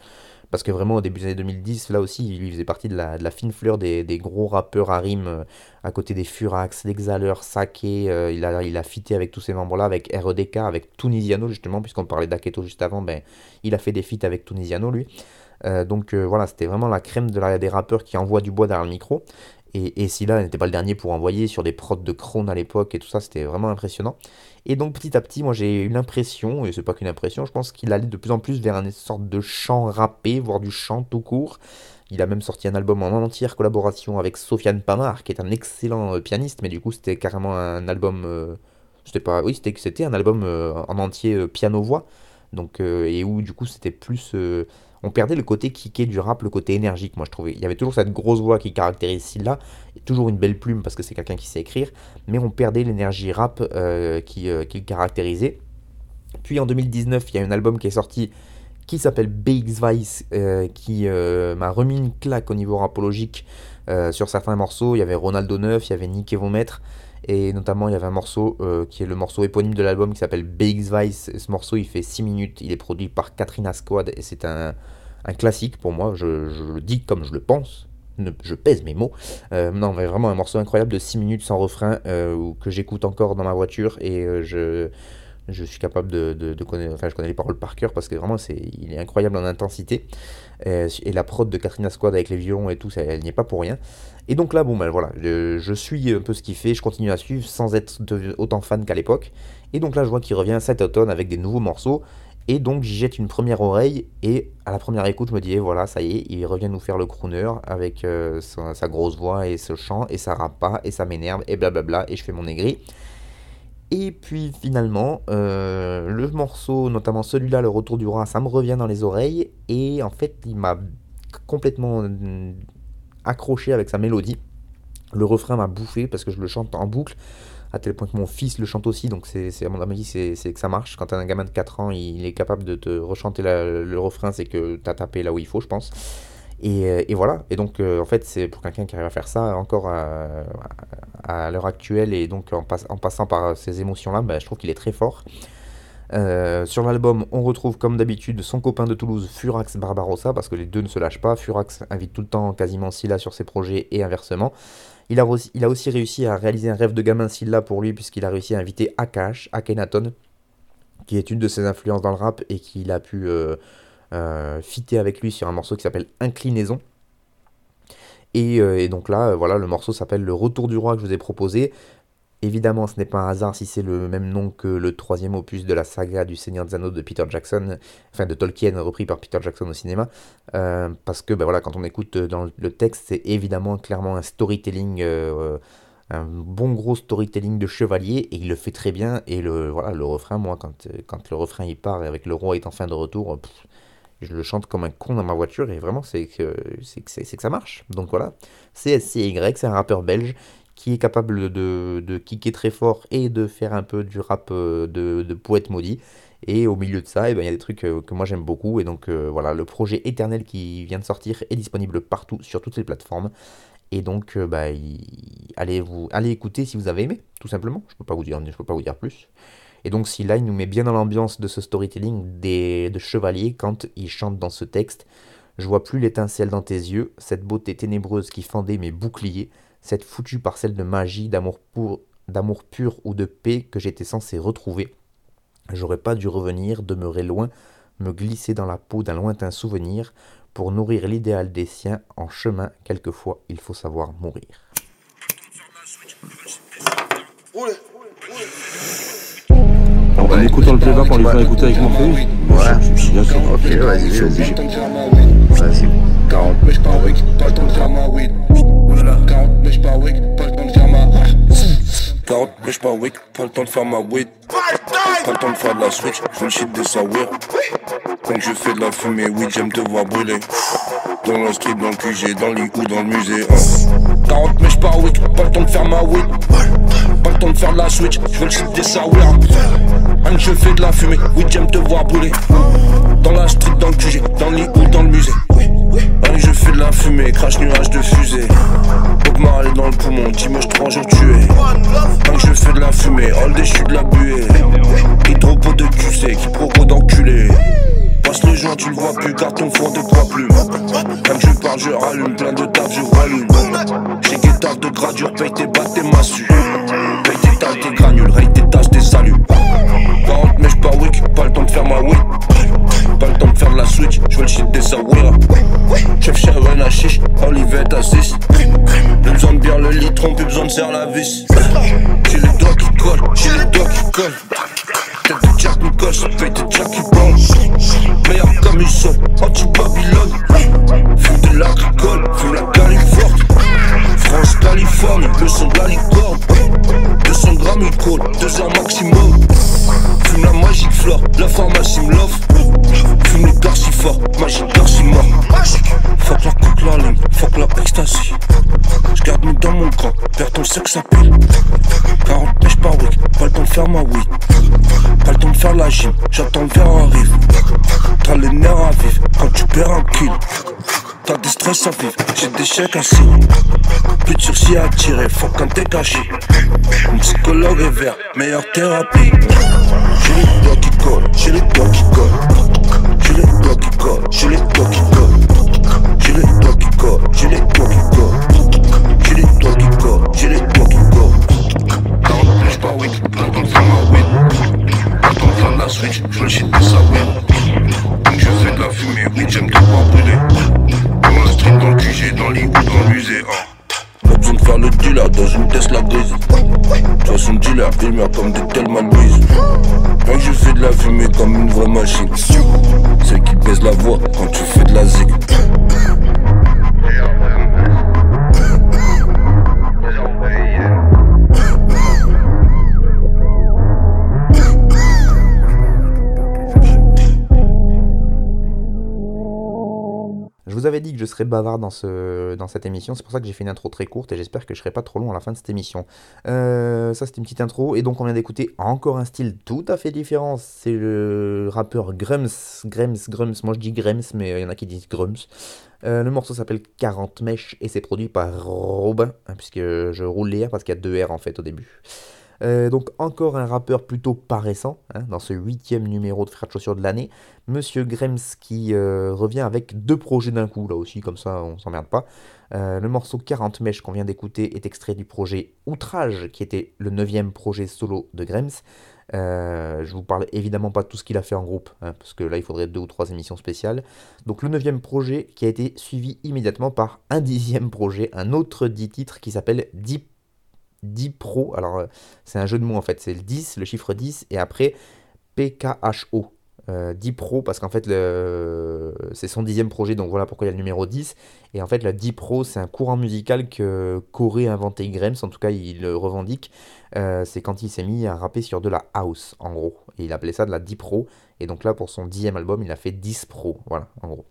Parce que vraiment, au début des années 2010, là aussi, il faisait partie de la, fine fleur des, gros rappeurs à rime, euh, à côté des Furax, l'Exhaleur, Sake. Euh, il, a, il a fité avec tous ces membres-là, avec REDK, avec Tunisiano, justement, puisqu'on parlait d'Aketo juste avant, ben, il a fait des feats avec Tunisiano, lui. Euh, donc voilà, c'était vraiment la crème de la, des rappeurs qui envoient du bois derrière le micro. Et, et Silla n'était pas le dernier pour envoyer sur des prods de Krone à l'époque et tout ça, c'était vraiment impressionnant. Et donc petit à petit, moi j'ai eu l'impression, et c'est pas qu'une impression, je pense qu'il allait de plus en plus vers une sorte de chant rappé, voire du chant tout court. Il a même sorti un album en entière collaboration avec Sofiane Pamar, qui est un excellent euh, pianiste, mais du coup c'était carrément un album. Euh, c'était pas. Oui, c'était un album euh, en entier piano-voix. Donc, et où du coup c'était plus on perdait le côté kické du rap, le côté énergique, moi je trouvais. Il y avait toujours cette grosse voix qui caractérise Silla, toujours une belle plume parce que c'est quelqu'un qui sait écrire, mais on perdait l'énergie rap euh, qui, euh, qui, le caractérisait. Puis en 2019, il y a un album qui est sorti qui s'appelle BX Vice, euh, qui m'a remis une claque au niveau rapologique sur certains morceaux. Il y avait Ronaldo 9, il y avait Nick Evomètre, et notamment il y avait un morceau qui est le morceau éponyme de l'album qui s'appelle BX Vice. Ce morceau il fait 6 minutes, il est produit par Katrina Squad. Et c'est un, un classique pour moi, je, le dis comme je le pense, je pèse mes mots. Euh, non, mais vraiment un morceau incroyable de 6 minutes sans refrain euh, que j'écoute encore dans ma voiture. Et euh, je, je suis capable de, de, connaître, enfin je connais les paroles par cœur parce que vraiment c'est, il est incroyable en intensité. et la prod de Katrina Squad avec les violons et tout, ça, elle n'y est pas pour rien. Et donc là, bon ben voilà, je, je suis un peu ce qu'il fait, je continue à suivre sans être autant fan qu'à l'époque. Et donc là, je vois qu'il revient cet automne avec des nouveaux morceaux. Et donc j'y jette une première oreille et à la première écoute je me dis eh, voilà ça y est il revient nous faire le crooner avec euh, sa, grosse voix et ce chant et ça rappe pas et ça m'énerve et blablabla et je fais mon aigri. Et puis finalement euh, le morceau notamment celui-là le retour du roi ça me revient dans les oreilles et en fait il m'a complètement mm, accroché avec sa mélodie. Le refrain m'a bouffé parce que je le chante en boucle à tel point que mon fils le chante aussi, donc c'est à mon avis c'est que ça marche. Quand un gamin de 4 ans, il est capable de te rechanter le refrain, c'est que tu as tapé là où il faut, je pense. Et, euh, et voilà, et donc euh, en fait c'est pour quelqu'un qui arrive à faire ça encore à, l'heure actuelle et donc en, passant par ces émotions-là, bah, je trouve qu'il est très fort. Euh, sur l'album, on retrouve comme d'habitude son copain de Toulouse, Furax Barbarossa, parce que les deux ne se lâchent pas. Furax invite tout le temps quasiment Silla sur ses projets et inversement. Il a, aussi, il a aussi réussi à réaliser un rêve de gamin Silla pour lui, puisqu'il a réussi à inviter Akash, Akhenaton, qui est une de ses influences dans le rap et qu'il a pu euh, euh, fitter avec lui sur un morceau qui s'appelle Inclinaison. Et, euh, donc là, voilà, le morceau s'appelle Le Retour du Roi que je vous ai proposé. Évidemment, ce n'est pas un hasard si c'est le même nom que le troisième opus de la saga du Seigneur des Anneaux de Peter Jackson, enfin de Tolkien repris par Peter Jackson au cinéma, euh, parce que ben voilà, quand on écoute dans le texte, c'est évidemment clairement un storytelling, euh, un bon gros storytelling de chevalier, et il le fait très bien. Et le voilà, le refrain, moi, quand, quand le refrain il part et avec le roi est en fin de retour, je le chante comme un con dans ma voiture et vraiment c'est que c'est que, que ça marche. Donc voilà, CSCY, c'est un rappeur belge qui est capable de, de kicker très fort et de faire un peu du rap euh, de, de poète maudit. Et au milieu de ça, eh ben, il y a des trucs euh, que moi j'aime beaucoup. Et donc euh, voilà, le projet Éternel qui vient de sortir est disponible partout sur toutes les plateformes. Et donc, bah, allez, vous, allez écouter si vous avez aimé, tout simplement. Je ne peux, pas vous dire, je peux pas vous dire plus. Et donc, si là, il nous met bien dans l'ambiance de ce storytelling des, de Chevalier quand il chante dans ce texte Je vois plus l'étincelle dans tes yeux, cette beauté ténébreuse qui fendait mes boucliers cette foutue parcelle de magie, d'amour pur, d'amour pur ou de paix que j'étais censé retrouver. J'aurais pas dû revenir, demeurer loin, me glisser dans la peau d'un lointain souvenir, pour nourrir l'idéal des siens en chemin, quelquefois il faut savoir mourir. En écoutant le playback, on les fait écouter avec mon fils Ouais, bien sûr. Ok, vas-y, je suis obligé. Vas-y. 40 mais pas week, pas le temps de faire ma weed. 40 mais pas week, pas le temps de faire ma 40 mais j'suis pas weak, pas le temps de faire ma weed. Pas le temps de faire de la switch, je le shit de Sawir. Quand je fais de la fumée, oui, j'aime te voir brûler. Dans street, dans le QG, dans le lit ou dans le musée. 40 mais j'suis pas weak, pas le temps de faire ma weed. Pas le temps de faire de la switch, je veux le shit des Je fais de la fumée, oui, j'aime te voir brûler. Dans la street, dans le J'ai des chèques signer. Plus de sursis à tirer, faut quand t'es caché. Mon psychologue est vert, meilleure thérapie. J'ai les doigts qui collent, j'ai les doigts qui collent. J'ai les doigts qui collent, j'ai les doigts qui De il m'a comme des tellement Louise. Quand je fais de la fumée comme une vraie machine. C'est qui baisse la voix quand tu fais de la zig. Je serais bavard dans, ce, dans cette émission, c'est pour ça que j'ai fait une intro très courte et j'espère que je serai pas trop long à la fin de cette émission. Euh, ça c'était une petite intro et donc on vient d'écouter encore un style tout à fait différent, c'est le rappeur Grums, Grums, Grums, moi je dis Grums mais il y en a qui disent Grums. Euh, le morceau s'appelle 40 mèches et c'est produit par Robin, hein, puisque je roule les R parce qu'il y a deux R en fait au début. Euh, donc encore un rappeur plutôt paraissant hein, dans ce huitième numéro de Frères de Chaussures de l'année. Monsieur Grems qui euh, revient avec deux projets d'un coup, là aussi, comme ça on s'emmerde pas. Euh, le morceau 40 mèches qu'on vient d'écouter est extrait du projet Outrage, qui était le neuvième projet solo de Grems. je vous parle évidemment pas de tout ce qu'il a fait en groupe, hein, parce que là il faudrait deux ou trois émissions spéciales. Donc le neuvième projet qui a été suivi immédiatement par un dixième projet, un autre dix titres qui s'appelle Deep 10 Pro. Alors, euh, c'est un jeu de mots en fait. C'est le 10, le chiffre 10, et après PKHO. Euh, 10 Pro, parce qu'en fait, c'est son dixième projet, donc voilà pourquoi il y a le numéro 10. Et en fait, la 10 Pro, c'est un courant musical que qu'aurait inventé Grems, en tout cas, il le revendique. Euh, c'est quand il s'est mis à rapper sur de la house, en gros. Et il appelait ça de la 10 Pro. Et donc là, pour son dixième album, il a fait 10 Pro. Voilà, en gros.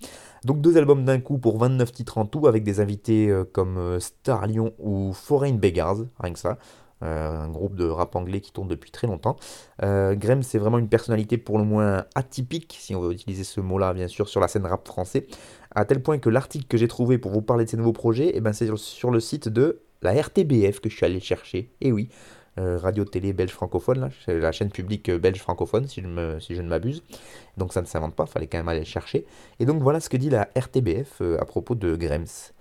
Donc deux albums d'un coup pour 29 titres en tout, avec des invités euh, comme euh, Star Lion ou Foreign Beggars, rien que ça. Euh, un groupe de rap anglais qui tourne depuis très longtemps. Graham, c'est vraiment une personnalité pour le moins atypique, si on veut utiliser ce mot-là, bien sûr, sur la scène rap français, à tel point que l'article que j'ai trouvé pour vous parler de ces nouveaux projets, eh ben, c'est sur le site de la RTBF que je suis allé chercher. Et oui, euh, radio-télé belge francophone, là, la chaîne publique euh, belge francophone, si je, me, si je ne m'abuse. Donc ça ne s'invente pas, fallait quand même aller le chercher. Et donc voilà ce que dit la RTBF euh, à propos de Grems.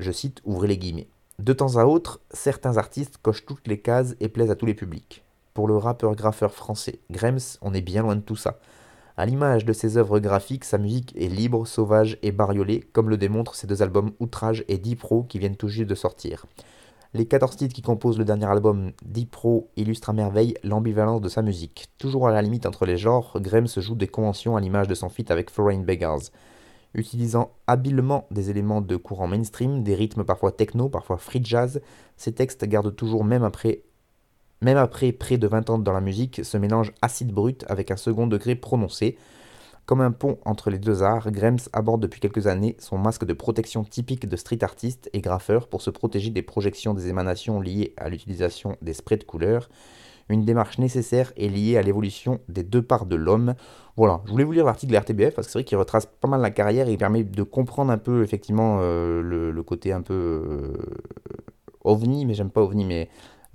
Je cite, ouvrez les guillemets. De temps à autre, certains artistes cochent toutes les cases et plaisent à tous les publics. Pour le rappeur-graffeur français Grems, on est bien loin de tout ça. À l'image de ses œuvres graphiques, sa musique est libre, sauvage et bariolée, comme le démontrent ses deux albums Outrage et Deep Pro qui viennent tout juste de sortir. Les 14 titres qui composent le dernier album Pro illustrent à merveille l'ambivalence de sa musique. Toujours à la limite entre les genres, Grems joue des conventions à l'image de son feat avec Foreign Beggars. Utilisant habilement des éléments de courant mainstream, des rythmes parfois techno, parfois free jazz, ses textes gardent toujours même après Même après près de 20 ans dans la musique, ce mélange acide brut avec un second degré prononcé. Comme un pont entre les deux arts, Grems aborde depuis quelques années son masque de protection typique de street artiste et graffeur pour se protéger des projections des émanations liées à l'utilisation des sprays de couleurs, une démarche nécessaire et liée à l'évolution des deux parts de l'homme. Voilà, je voulais vous lire l'article de RTBF parce que c'est vrai qu'il retrace pas mal la carrière et il permet de comprendre un peu effectivement euh, le, côté un peu euh, ovni, mais j'aime pas ovni, mais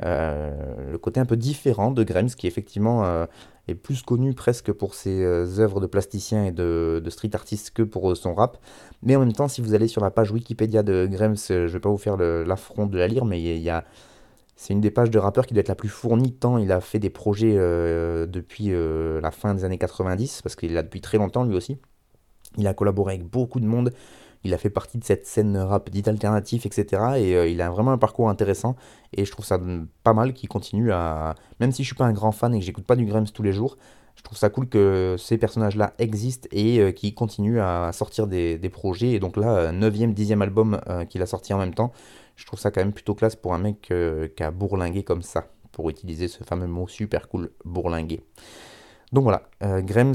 euh, le côté un peu différent de Grems qui effectivement plus connu presque pour ses œuvres de plasticien et de, street artiste que pour son rap. Mais en même temps, si vous allez sur la page Wikipédia de Grems, je vais pas vous faire l'affront de la lire, mais il y a c'est une des pages de rappeur qui doit être la plus fournie tant il a fait des projets euh, depuis euh, la fin des années 90, parce qu'il a depuis très longtemps lui aussi. Il a collaboré avec beaucoup de monde, il a fait partie de cette scène rap dite alternatif, etc. Et euh, il a vraiment un parcours intéressant, et je trouve ça pas mal qu'il continue à... Même si je suis pas un grand fan et que j'écoute pas du Grams tous les jours, je trouve ça cool que ces personnages-là existent et qu'ils continuent à sortir des, projets. Et donc là, 9e, 10e album qu'il a sorti en même temps. Je trouve ça quand même plutôt classe pour un mec euh, qui a bourlingué comme ça, pour utiliser ce fameux mot super cool, bourlinguer. Donc voilà, euh, Grems,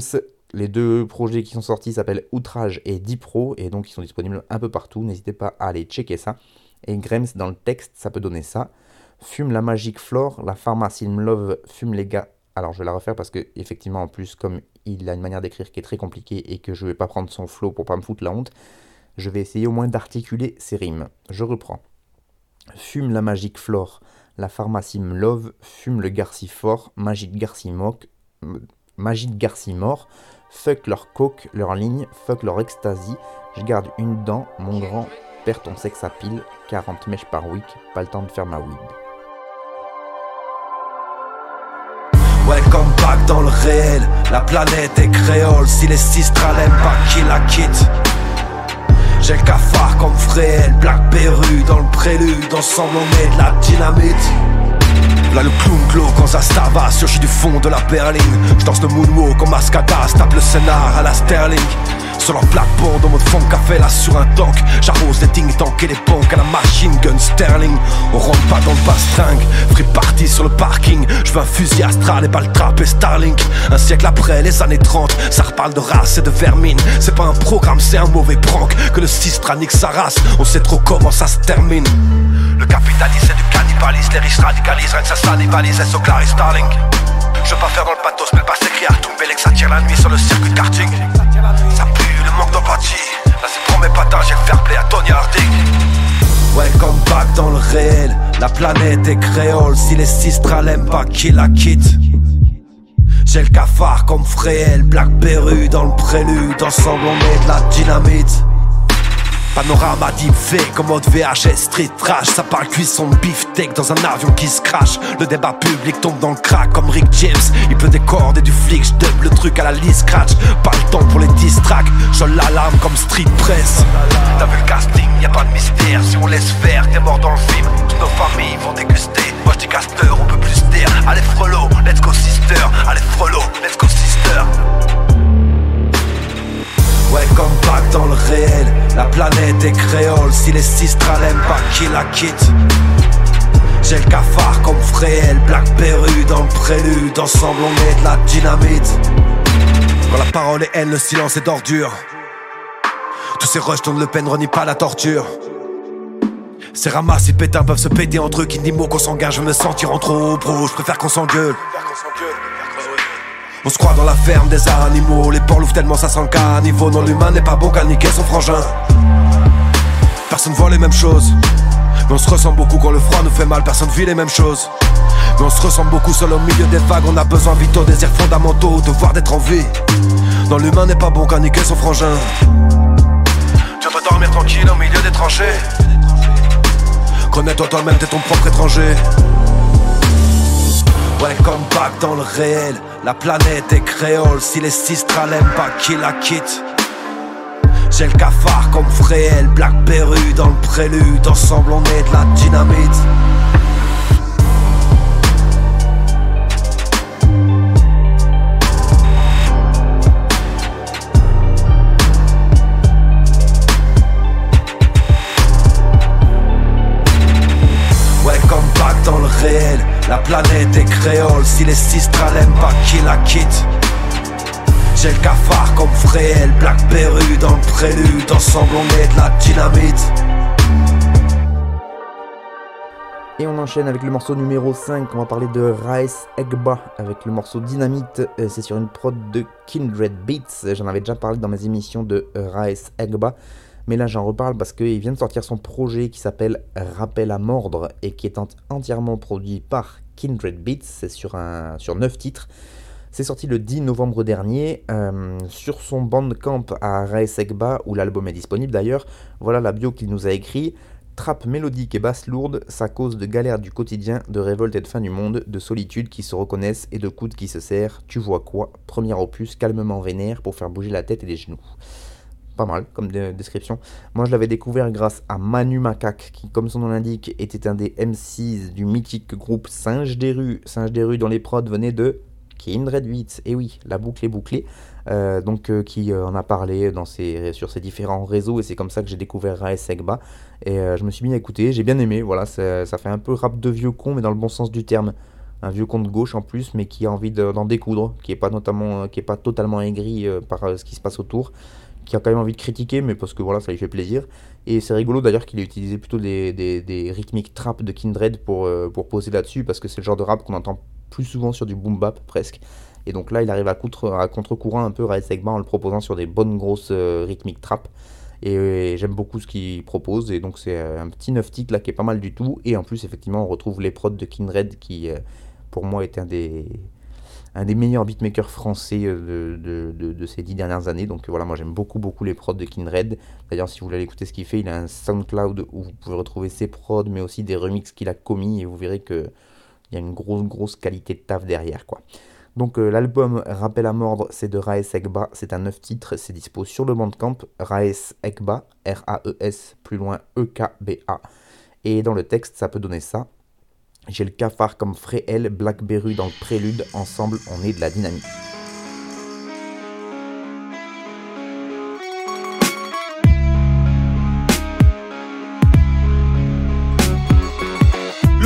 les deux projets qui sont sortis s'appellent Outrage et Dipro, et donc ils sont disponibles un peu partout, n'hésitez pas à aller checker ça. Et Grems, dans le texte, ça peut donner ça. Fume la magique flore, la pharmacie me love, fume les gars. Alors je vais la refaire parce que effectivement en plus comme il a une manière d'écrire qui est très compliquée et que je vais pas prendre son flow pour pas me foutre la honte, je vais essayer au moins d'articuler ces rimes. Je reprends. Fume la magique flore, la pharmacie me love, fume le garci fort, magie de garci moque, magie de garci mort, fuck leur coke, leur ligne, fuck leur ecstasy, je garde une dent, mon grand, perd ton sexe à pile, 40 mèches par week, pas le temps de faire ma weed. Welcome back dans le réel, la planète est créole, si les sistras l'aiment pas, qui la quitte. J'ai le cafard comme Fréel, Black Perru dans le prélude, ensemble on met de la dynamite. Là le clown glow quand ça va, surgit du fond de la berline. Je danse le moonwalk comme Ascada, tape le scénar à la Sterling. Sur leur plateforme dans mode fond café là sur un tank. J'arrose les ding tank et les banques à la machine gun Sterling. On rentre pas dans le bastringue Free party sur le parking. Je veux un fusil astral et pas le trap et Starlink. Un siècle après les années 30 Ça reparle de race et de vermine. C'est pas un programme c'est un mauvais prank. Que le sistra nique sa race. On sait trop comment ça se termine Le capitalisme c'est du cannibalisme Les riches radicalisent rien que ça salivalise Et Clarisse Starlink je veux pas faire dans le pathos, mais pas s'écrire à tomber que ça tire la nuit sur le circuit de karting. Ça pue le manque d'empathie. Là c'est pour mes patins, j'ai le fair play à Tony Harding. Welcome back dans le réel, la planète est créole. Si les sistras l'aiment pas, qui la quitte J'ai le cafard comme Fréel, Black Perru dans le prélude. Ensemble on met de la dynamite. Panorama fait comme mode VHS street trash. Ça parle cuisson de beefsteak dans un avion qui se crache. Le débat public tombe dans le crack comme Rick James. Il peut des cordes et du flic, j'dub le truc à la liste scratch. Pas le temps pour les distracts, je l'alarme comme street press. T'as vu le casting, y a pas de mystère. Si on laisse faire, t'es mort dans le film. Toutes nos familles vont déguster. Moi j'dis caster, on peut plus taire. Allez frelot, let's go sister. Allez frelot, let's go sister Welcome back dans le réel, la planète est créole. Si les sistras l'aiment pas, qui la quitte J'ai le cafard comme Fréel, Black Perru dans le prélude. Ensemble on met de la dynamite. Quand la parole est haine, le silence est d'ordure. Tous ces rushs tournent le peine, renie pas la torture. Ces ramasses et pétins peuvent se péter entre eux, qui dit mot qu'on s'engage, je me sentir en trop bro, je préfère qu'on s'engueule. On se croit dans la ferme des animaux. Les porcs l'ouvrent tellement ça sent le niveau Non l'humain n'est pas bon qu'à niquer son frangin. Personne voit les mêmes choses. Mais on se ressemble beaucoup quand le froid nous fait mal. Personne vit les mêmes choses. Mais on se ressemble beaucoup seul au milieu des vagues. On a besoin vitaux, désirs fondamentaux Devoir d'être en vie. Non l'humain n'est pas bon qu'à niquer son frangin. Tu dois dormir tranquille au milieu des tranchées. Connais-toi toi-même, t'es ton propre étranger Welcome back dans le réel. La planète est créole, si les sistras l'aiment pas, qui la quitte. J'ai le cafard comme Fréel, Black Perru dans le prélude. Ensemble on est de la dynamite Si les pas la quitte. J'ai le cafard comme Blackberry dans le prélude. Ensemble on dynamite. Et on enchaîne avec le morceau numéro 5, on va parler de Raes Egba avec le morceau Dynamite, euh, c'est sur une prod de Kindred Beats, j'en avais déjà parlé dans mes émissions de Raes Egba, mais là j'en reparle parce qu'il vient de sortir son projet qui s'appelle Rappel à mordre et qui est entièrement produit par Kindred Beats, c'est sur, un, sur 9 titres. C'est sorti le 10 novembre dernier euh, sur son bandcamp à Raes Egba où l'album est disponible d'ailleurs. Voilà la bio qu'il nous a écrit. Trappe mélodique et basse lourde, sa cause de galères du quotidien, de révolte et de fin du monde, de solitude qui se reconnaissent et de coudes qui se serrent. Tu vois quoi? Premier opus calmement vénère pour faire bouger la tête et les genoux. Pas mal comme description. Moi je l'avais découvert grâce à Manu Macaque, qui comme son nom l'indique était un des MCs du mythique groupe Singe des rues. Singe des rues dont les prods venaient de Kindred 8. Et oui, la boucle est bouclée. Euh, donc euh, qui euh, en a parlé sur ses différents réseaux et c'est comme ça que j'ai découvert Raes Egba et je me suis mis à écouter, j'ai bien aimé, voilà, ça, fait un peu rap de vieux con mais dans le bon sens du terme, un vieux con de gauche en plus mais qui a envie d'en découdre, qui est pas notamment, qui est pas totalement aigri par ce qui se passe autour, qui a quand même envie de critiquer mais parce que voilà ça lui fait plaisir et c'est rigolo d'ailleurs qu'il ait utilisé plutôt des, des, rythmiques trap de Kindred pour, pour poser là-dessus parce que c'est le genre de rap qu'on entend plus souvent sur du boom bap presque et donc là, il arrive à, contre-courant un peu Raes Egba en le proposant sur des bonnes grosses euh, rythmiques trap. Et, j'aime beaucoup ce qu'il propose. Et donc c'est euh, un petit neuf titres là qui est pas mal du tout. Et en plus, effectivement, on retrouve les prods de Kindred qui, euh, pour moi, est un des, un des meilleurs beatmakers français de, ces dix dernières années. Donc voilà, moi j'aime beaucoup beaucoup les prods de Kindred. D'ailleurs, si vous voulez écouter ce qu'il fait, il a un SoundCloud où vous pouvez retrouver ses prods, mais aussi des remixes qu'il a commis. Et vous verrez qu'il y a une grosse grosse qualité de taf derrière. quoi. Donc euh, l'album Rappel à mordre, c'est de Raes Ekba, c'est un 9 titres, c'est dispo sur le bandcamp Raes Ekba, R-A-E-S, plus loin E-K-B-A. Et dans le texte, ça peut donner ça. J'ai le cafard comme Fréhel, Blackberry dans le prélude, ensemble on est de la dynamique.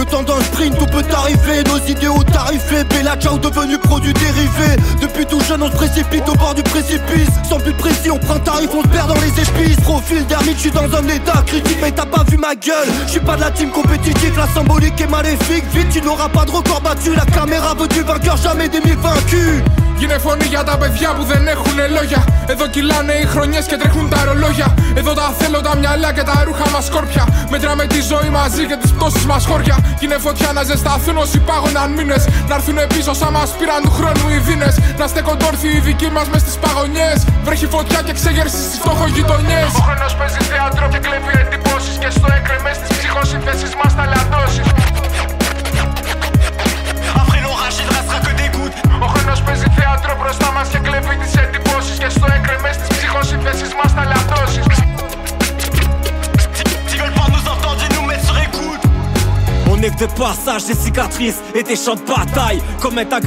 Temps d'un sprint, tout peut arriver. Nos idéaux tarifés, Bella Ciao devenu produit dérivé. Depuis tout jeune, on se précipite au bord du précipice. Sans but précis, on prend tarif, on se perd dans les épices. Profil d'ermite, je suis dans un état critique, mais t'as pas vu ma gueule. Je suis pas de la team compétitive, la symbolique est maléfique. Vite, tu n'auras pas de record battu. La caméra veut du vainqueur, jamais des mille vaincus. Γίνε φωνή για τα παιδιά που δεν έχουν λόγια. Εδώ κυλάνε οι χρονιές και τρέχουν τα ρολόγια. Εδώ τα θέλω τα μυαλά και τα ρούχα μας σκόρπια. Μέτραμε τη ζωή μαζί και τις πτώσεις μας χώρια. Γίνε φωτιά να ζεσταθούν όσοι πάγωναν μήνες. Να έρθουν πίσω σαν μας πήραν του χρόνου οι δίνε. Να στέκονται όρθιοι οι δικοί μας μες στις παγωνιές. Βρέχει φωτιά και ξεγέρσεις στις φτωχογειτονιές. Ο χρόνος παίζει θέατρο και κλέβει εντυπώσεις. Και στο έκρεμες στι ψυχοσυνθέσει μας θα Ο χρόνο παίζει θέατρο μπροστά μας και κλέβει τις εντυπώσεις. Και στο έκρεμες τη ψυχοσύνθεσης μας θα λατώσεις. On est que de passage, des cicatrices et des champs de bataille. Comme un tag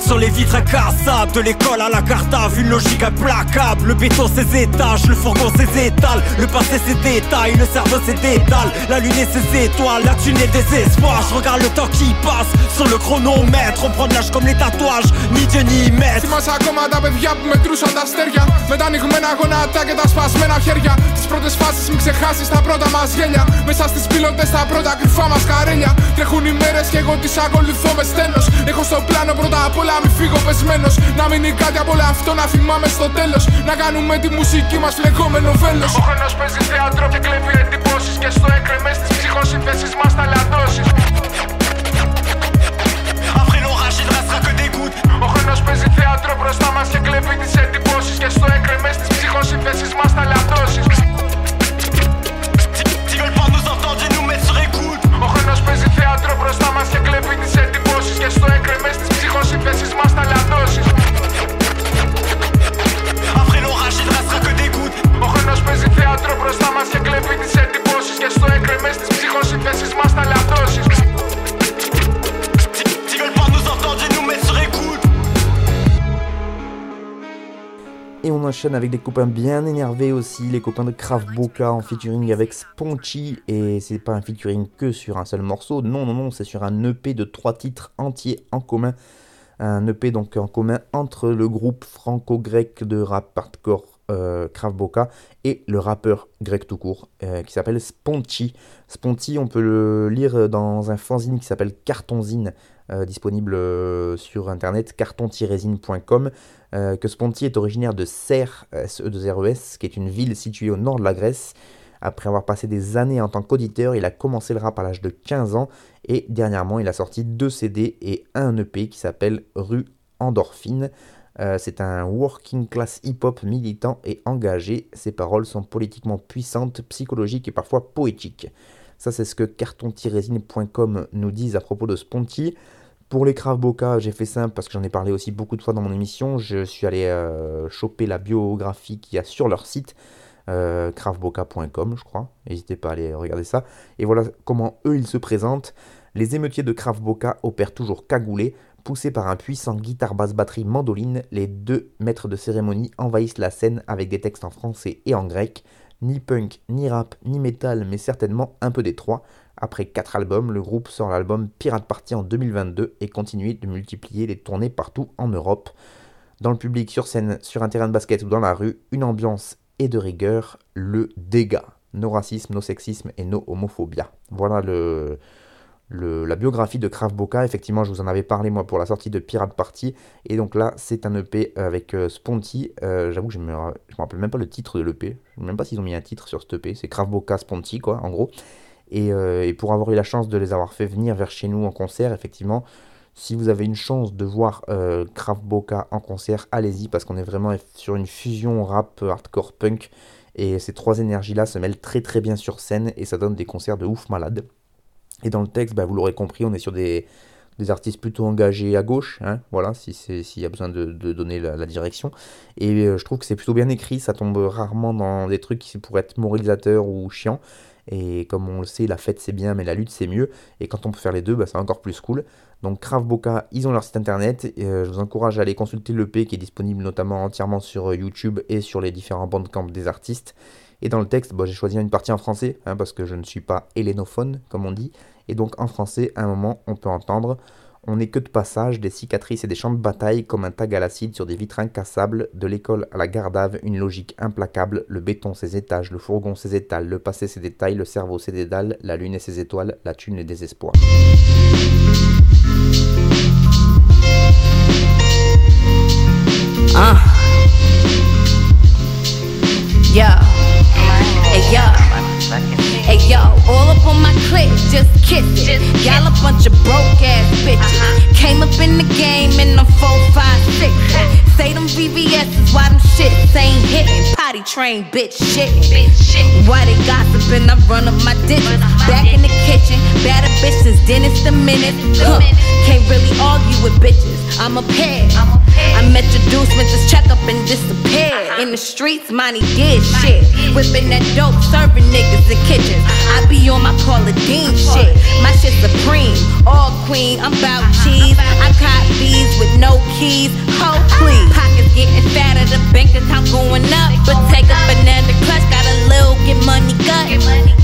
sur les vitres incassables. De l'école à la cartave, une logique implacable. Le béton, ses étages, le fourgon, ses étals. Le passé, ses détails, le cerveau, ses détales. La lune et ses étoiles, la thune et des espoirs. Je regarde le temps qui passe sur le chronomètre. On prend de l'âge comme les tatouages, ni Dieu ni maître. Θυμάσαι ακόμα τα παιδιά που μετρούσαν τα αστέρια Με τα ανοιγμένα γονατά και τα σπασμένα χέρια Τις πρώτες φάσεις μην ξεχάσεις τα πρώτα μας γέλια Μέσα στις πιλωτές τα πρώτα κρυφά μας καρέλια Τρέχουν οι μέρες και εγώ τις ακολουθώ με στένο. Έχω στο πλάνο πρώτα απ' όλα μη φύγω πεσμένος. Να μείνει κάτι από όλο αυτό να θυμάμαι στο τέλος. Να κάνουμε τη μουσική μας λεγόμενο βέλος. Ο χρόνος παίζει θέατρο και κλέβει εντυπώσεις. Και στο έκρεμε στι ψυχοσυνθέσει μας θα λιαντώσει. Ο χρόνος παίζει θέατρο μπροστά μας και κλέβει τις εντυπώσεις. Και στο έκρεμε στι ψυχοσυνθέσει μας θα λιαντώσει. μπροστά μας και κλέβει τις εντυπώσεις. Και στο έκρεμες τη ψυχοσύνθεσης μας τα λαντώσει. Après l'orage, il ne restera que des gouttes. Ο χρόνος παίζει θέατρο μπροστά μας και κλέβει τις εντυπώσεις. Και στο έκρεμες τη ψυχοσύνθεσης μας τα λαντώσει. Et on enchaîne avec des copains bien énervés aussi, les copains de Kraft Boca en featuring avec Sponchy. Et c'est pas un featuring que sur un seul morceau, non, non, non, c'est sur un EP de trois titres entiers en commun. Un EP donc en commun entre le groupe franco-grec de rap hardcore euh, Boca et le rappeur grec tout court euh, qui s'appelle Sponchy. Sponchy, on peut le lire dans un fanzine qui s'appelle Cartonzine, euh, disponible euh, sur internet carton-zine.com. Euh, que Sponti est originaire de Serre, SE2RES, qui est une ville située au nord de la Grèce. Après avoir passé des années en tant qu'auditeur, il a commencé le rap à l'âge de 15 ans et dernièrement il a sorti deux CD et un EP qui s'appelle Rue Endorphine. Euh, c'est un working class hip-hop militant et engagé. Ses paroles sont politiquement puissantes, psychologiques et parfois poétiques. Ça, c'est ce que carton-résine.com nous dit à propos de Sponty. Pour les Krav Boca, j'ai fait simple parce que j'en ai parlé aussi beaucoup de fois dans mon émission. Je suis allé euh, choper la biographie qu'il y a sur leur site, euh, je crois. N'hésitez pas à aller regarder ça. Et voilà comment eux, ils se présentent. Les émeutiers de Krav opèrent toujours cagoulés. Poussés par un puissant guitare basse batterie mandoline, les deux maîtres de cérémonie envahissent la scène avec des textes en français et en grec. Ni punk, ni rap, ni metal, mais certainement un peu des trois. Après 4 albums, le groupe sort l'album Pirate Party en 2022 et continue de multiplier les tournées partout en Europe. Dans le public, sur scène, sur un terrain de basket ou dans la rue, une ambiance et de rigueur, le dégât. No racisme, no sexisme et no homophobia. Voilà le, la biographie de Krav Boca. Effectivement, je vous en avais parlé moi pour la sortie de Pirate Party. Et donc là, c'est un EP avec euh, Sponty. Euh, J'avoue que je me, me rappelle même pas le titre de l'EP. Je sais même pas s'ils ont mis un titre sur cet EP. C'est Krav Boca Sponty, quoi, en gros. Et, euh, et, pour avoir eu la chance de les avoir fait venir vers chez nous en concert, effectivement, si vous avez une chance de voir euh, Kraft Boca en concert, allez-y parce qu'on est vraiment sur une fusion rap, hardcore, punk. Et ces trois énergies-là se mêlent très très bien sur scène et ça donne des concerts de ouf malade. Et dans le texte, bah, vous l'aurez compris, on est sur des, des artistes plutôt engagés à gauche, hein, voilà, s'il si y a besoin de, de donner la, la, direction. Et euh, je trouve que c'est plutôt bien écrit, ça tombe rarement dans des trucs qui pourraient être moralisateurs ou chiants. Et comme on le sait, la fête c'est bien, mais la lutte c'est mieux. Et quand on peut faire les deux, bah, c'est encore plus cool. Donc Krav Boca, ils ont leur site internet. Et, euh, je vous encourage à aller consulter l'EP qui est disponible notamment entièrement sur euh, YouTube et sur les différents bandcamps des artistes. Et dans le texte, bah, j'ai choisi une partie en français, hein, parce que je ne suis pas hélénophone, comme on dit. Et donc en français, à un moment, on peut entendre on n'est que de passage, des cicatrices et des champs de bataille comme un tag à l'acide sur des vitres incassables, de l'école à la gardave, une logique implacable, le béton ses étages, le fourgon ses étals, le passé ses détails, le cerveau ses dédales, la lune et ses étoiles, la thune les désespoirs. Yo. Hey. Hey yo, all up on my clip, just kiss it. Y'all a bunch of broke ass bitches. Uh-huh. Came up in the game in the 4, 5, 6. Say them VVS is why them shits ain't hitting. Potty train, bitch shit. Why they gossiping? I run up my digits. Back in the kitchen, better bitch since Dennis the minute. Huh. Can't really argue with bitches. I'm a pair. I met your deuce, went to check up and disappeared. In the streets, money did shit. Whipping that dope, serving niggas in kitchens. I be on my Paula Dean shit. My shit supreme, all queen. I'm bout cheese. I caught bees with no keys. Ho, please. Pockets getting fatter, the bank account going up. But take a banana clutch, got a little get money gut.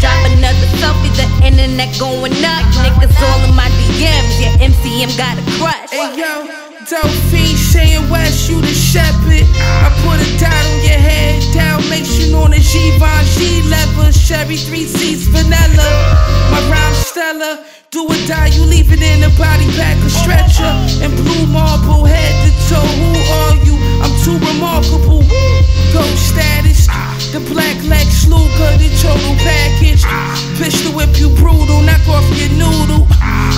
Drop another selfie, the internet going up. Niggas all in my DMs, yeah, MCM got a crush. Hey yo, dope fiend saying West, you the shepherd. I put a dot on your head, you know the Givenchy leather, Chevy three seats vanilla. My rhyme stellar, do or die, you leave it in a body bag or stretcher. And blue marble head to toe, who are you? I'm too remarkable. Ghost status, the black Lex Luger, the total package. Pistol whip you brutal, knock off your noodle.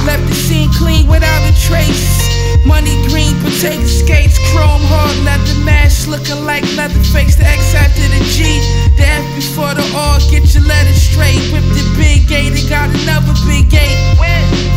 Left the scene clean without a trace. Money green, potato skates, chrome hard leather mask, looking like Leatherface. The X after the G, the F before the R. Get your letters straight. Whip the big gate, and got another big gate.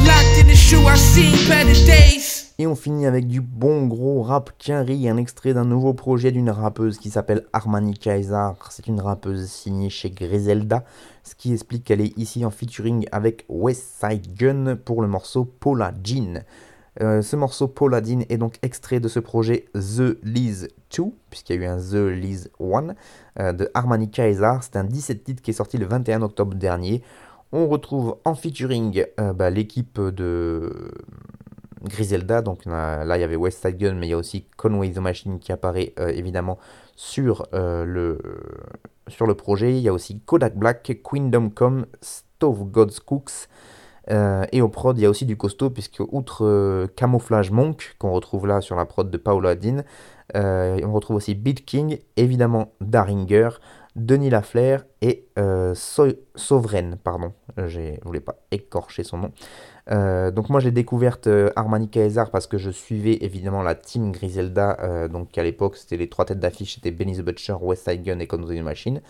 Locked in the shoe, I seen better days. Et on finit avec du bon gros rap Quinry, un extrait d'un nouveau projet d'une rappeuse qui s'appelle Armani Kaiser. C'est une rappeuse signée chez Griselda, ce qui explique qu'elle est ici en featuring avec West Side Gun pour le morceau Paula Jean. Euh, ce morceau Pauladine est donc extrait de ce projet The Liz 2, puisqu'il y a eu un The Liz 1 euh, de Armani Kaiser. C'est un 17 titres qui est sorti le 21 octobre dernier. On retrouve en featuring euh, bah, l'équipe de Griselda. Donc là, il y avait West Side Gun, mais il y a aussi Conway the Machine qui apparaît évidemment sur, le, sur le projet. Il y a aussi Kodak Black, Queendom Come, Stove God's Cooks. Euh, et au prod, il y a aussi du costaud, puisque outre euh, Camouflage Monk, qu'on retrouve là sur la prod de Paula Dean, euh, on retrouve aussi Beat King, évidemment Daringer, Denis Laflair et Sovereign, pardon, je voulais pas écorcher son nom. donc moi j'ai découvert Armani Caesar parce que je suivais évidemment la team Griselda, donc à l'époque c'était les trois têtes d'affiche, c'était Benny the Butcher, West Side Gun et Conway Machine.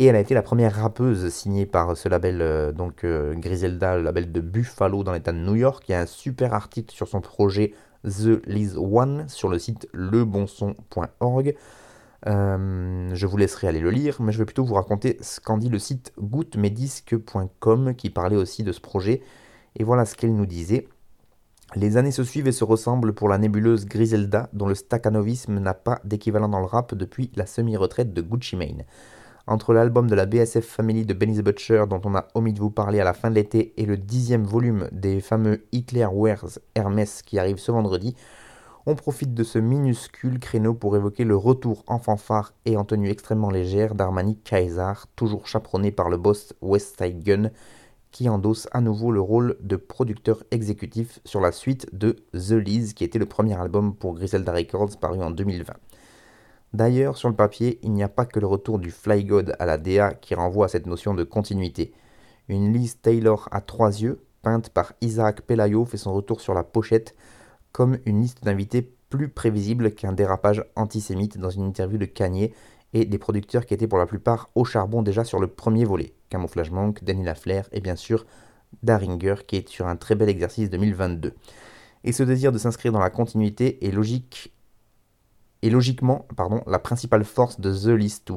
Et elle a été la première rappeuse signée par ce label, euh, donc euh, Griselda, le label de Buffalo dans l'état de New York. Il y a un super article sur son projet The Liz One sur le site lebonson.org. Euh, je vous laisserai aller le lire, mais je vais plutôt vous raconter ce qu'en dit le site goûtemedisque.com qui parlait aussi de ce projet. Et voilà ce qu'elle nous disait. Les années se suivent et se ressemblent pour la nébuleuse Griselda, dont le staccanovisme n'a pas d'équivalent dans le rap depuis la semi-retraite de Gucci Mane. Entre l'album de la BSF Family de Benny Butcher, dont on a omis de vous parler à la fin de l'été, et le dixième volume des fameux Hitler Wears Hermès qui arrive ce vendredi, on profite de ce minuscule créneau pour évoquer le retour en fanfare et en tenue extrêmement légère d'Armani Kaiser, toujours chaperonné par le boss West qui endosse à nouveau le rôle de producteur exécutif sur la suite de The Liz, qui était le premier album pour Griselda Records paru en 2020. D'ailleurs, sur le papier, il n'y a pas que le retour du Fly God à la DA qui renvoie à cette notion de continuité. Une Liz Taylor à trois yeux, peinte par Isaac Pelayo, fait son retour sur la pochette, comme une liste d'invités plus prévisible qu'un dérapage antisémite dans une interview de Kanye et des producteurs qui étaient pour la plupart au charbon déjà sur le premier volet. Camouflage Monk, Danny Laflair et bien sûr Daringer qui est sur un très bel exercice 2022. Et ce désir de s'inscrire dans la continuité est logique est logiquement pardon, la principale force de The List 2.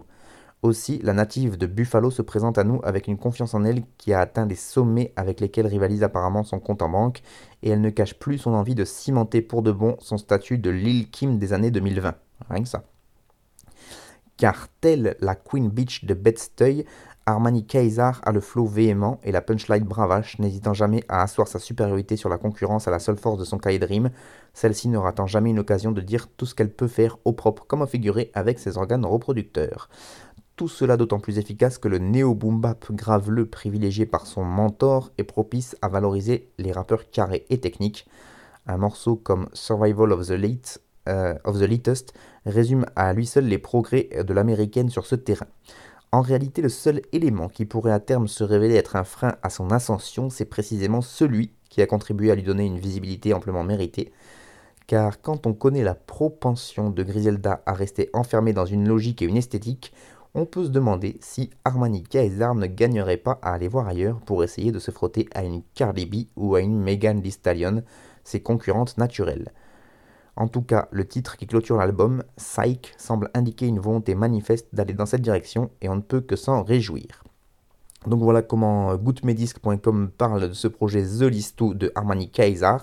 Aussi, la native de Buffalo se présente à nous avec une confiance en elle qui a atteint des sommets avec lesquels rivalise apparemment son compte en banque, et elle ne cache plus son envie de cimenter pour de bon son statut de Lil Kim des années 2020. Rien que ça. Car telle la Queen Beach de Bed-Stuy, Armani Kaiser a le flow véhément et la punchline bravache, n'hésitant jamais à asseoir sa supériorité sur la concurrence à la seule force de son cahier celle-ci ne ratant jamais une occasion de dire tout ce qu'elle peut faire au propre comme au figuré avec ses organes reproducteurs. Tout cela d'autant plus efficace que le néo-boom bap graveleux privilégié par son mentor est propice à valoriser les rappeurs carrés et techniques. Un morceau comme Survival of the Late euh, of the résume à lui seul les progrès de l'américaine sur ce terrain. En réalité, le seul élément qui pourrait à terme se révéler être un frein à son ascension, c'est précisément celui qui a contribué à lui donner une visibilité amplement méritée. Car quand on connaît la propension de Griselda à rester enfermée dans une logique et une esthétique, on peut se demander si Armani Kaiser ne gagnerait pas à aller voir ailleurs pour essayer de se frotter à une Cardi B ou à une Megan Thee ses concurrentes naturelles. En tout cas, le titre qui clôture l'album, Psych, semble indiquer une volonté manifeste d'aller dans cette direction et on ne peut que s'en réjouir. Donc voilà comment goutmedisc.com parle de ce projet The Listo de Armani Kaiser.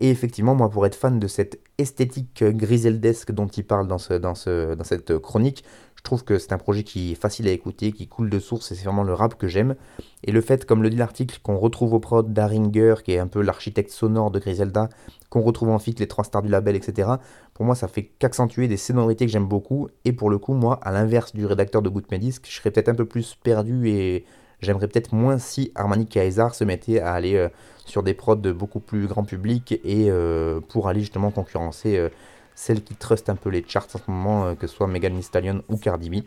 Et effectivement, moi, pour être fan de cette esthétique griseldesque dont il parle dans, ce, dans, ce, dans cette chronique, je trouve que c'est un projet qui est facile à écouter, qui coule de source, et c'est vraiment le rap que j'aime. Et le fait, comme le dit l'article, qu'on retrouve au prod Daringer, qui est un peu l'architecte sonore de Griselda, qu'on retrouve en fit les trois stars du label, etc., pour moi, ça fait qu'accentuer des sonorités que j'aime beaucoup. Et pour le coup, moi, à l'inverse du rédacteur de Boot Disc, je serais peut-être un peu plus perdu et j'aimerais peut-être moins si Armani Kaiser se mettait à aller euh, sur des prods de beaucoup plus grand public et euh, pour aller justement concurrencer euh, celles qui trustent un peu les charts en ce moment, que ce soit Megan Thee Stallion ou Cardi B.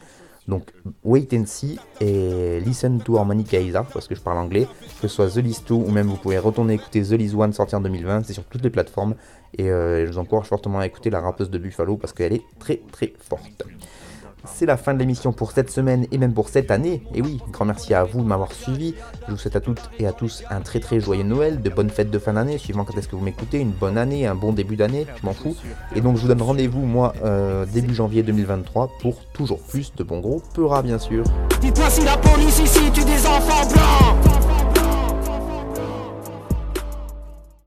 Donc wait and see et listen to Harmony Kaiser parce que je parle anglais, que ce soit The List 2 ou même vous pouvez retourner écouter The List 1 sorti en 2020, c'est sur toutes les plateformes et euh, je vous encourage fortement à écouter la rappeuse de Buffalo parce qu'elle est très très forte. C'est la fin de l'émission pour cette semaine et même pour cette année. Et oui, grand merci à vous de m'avoir suivi. Je vous souhaite à toutes et à tous un très très joyeux Noël, de bonnes fêtes de fin d'année, suivant quand est-ce que vous m'écoutez, une bonne année, un bon début d'année, je m'en fous. Et donc je vous donne rendez-vous moi euh, début janvier 2023 pour toujours plus de bons gros Peura bien sûr. Dites-moi si la police ici tue des enfants blancs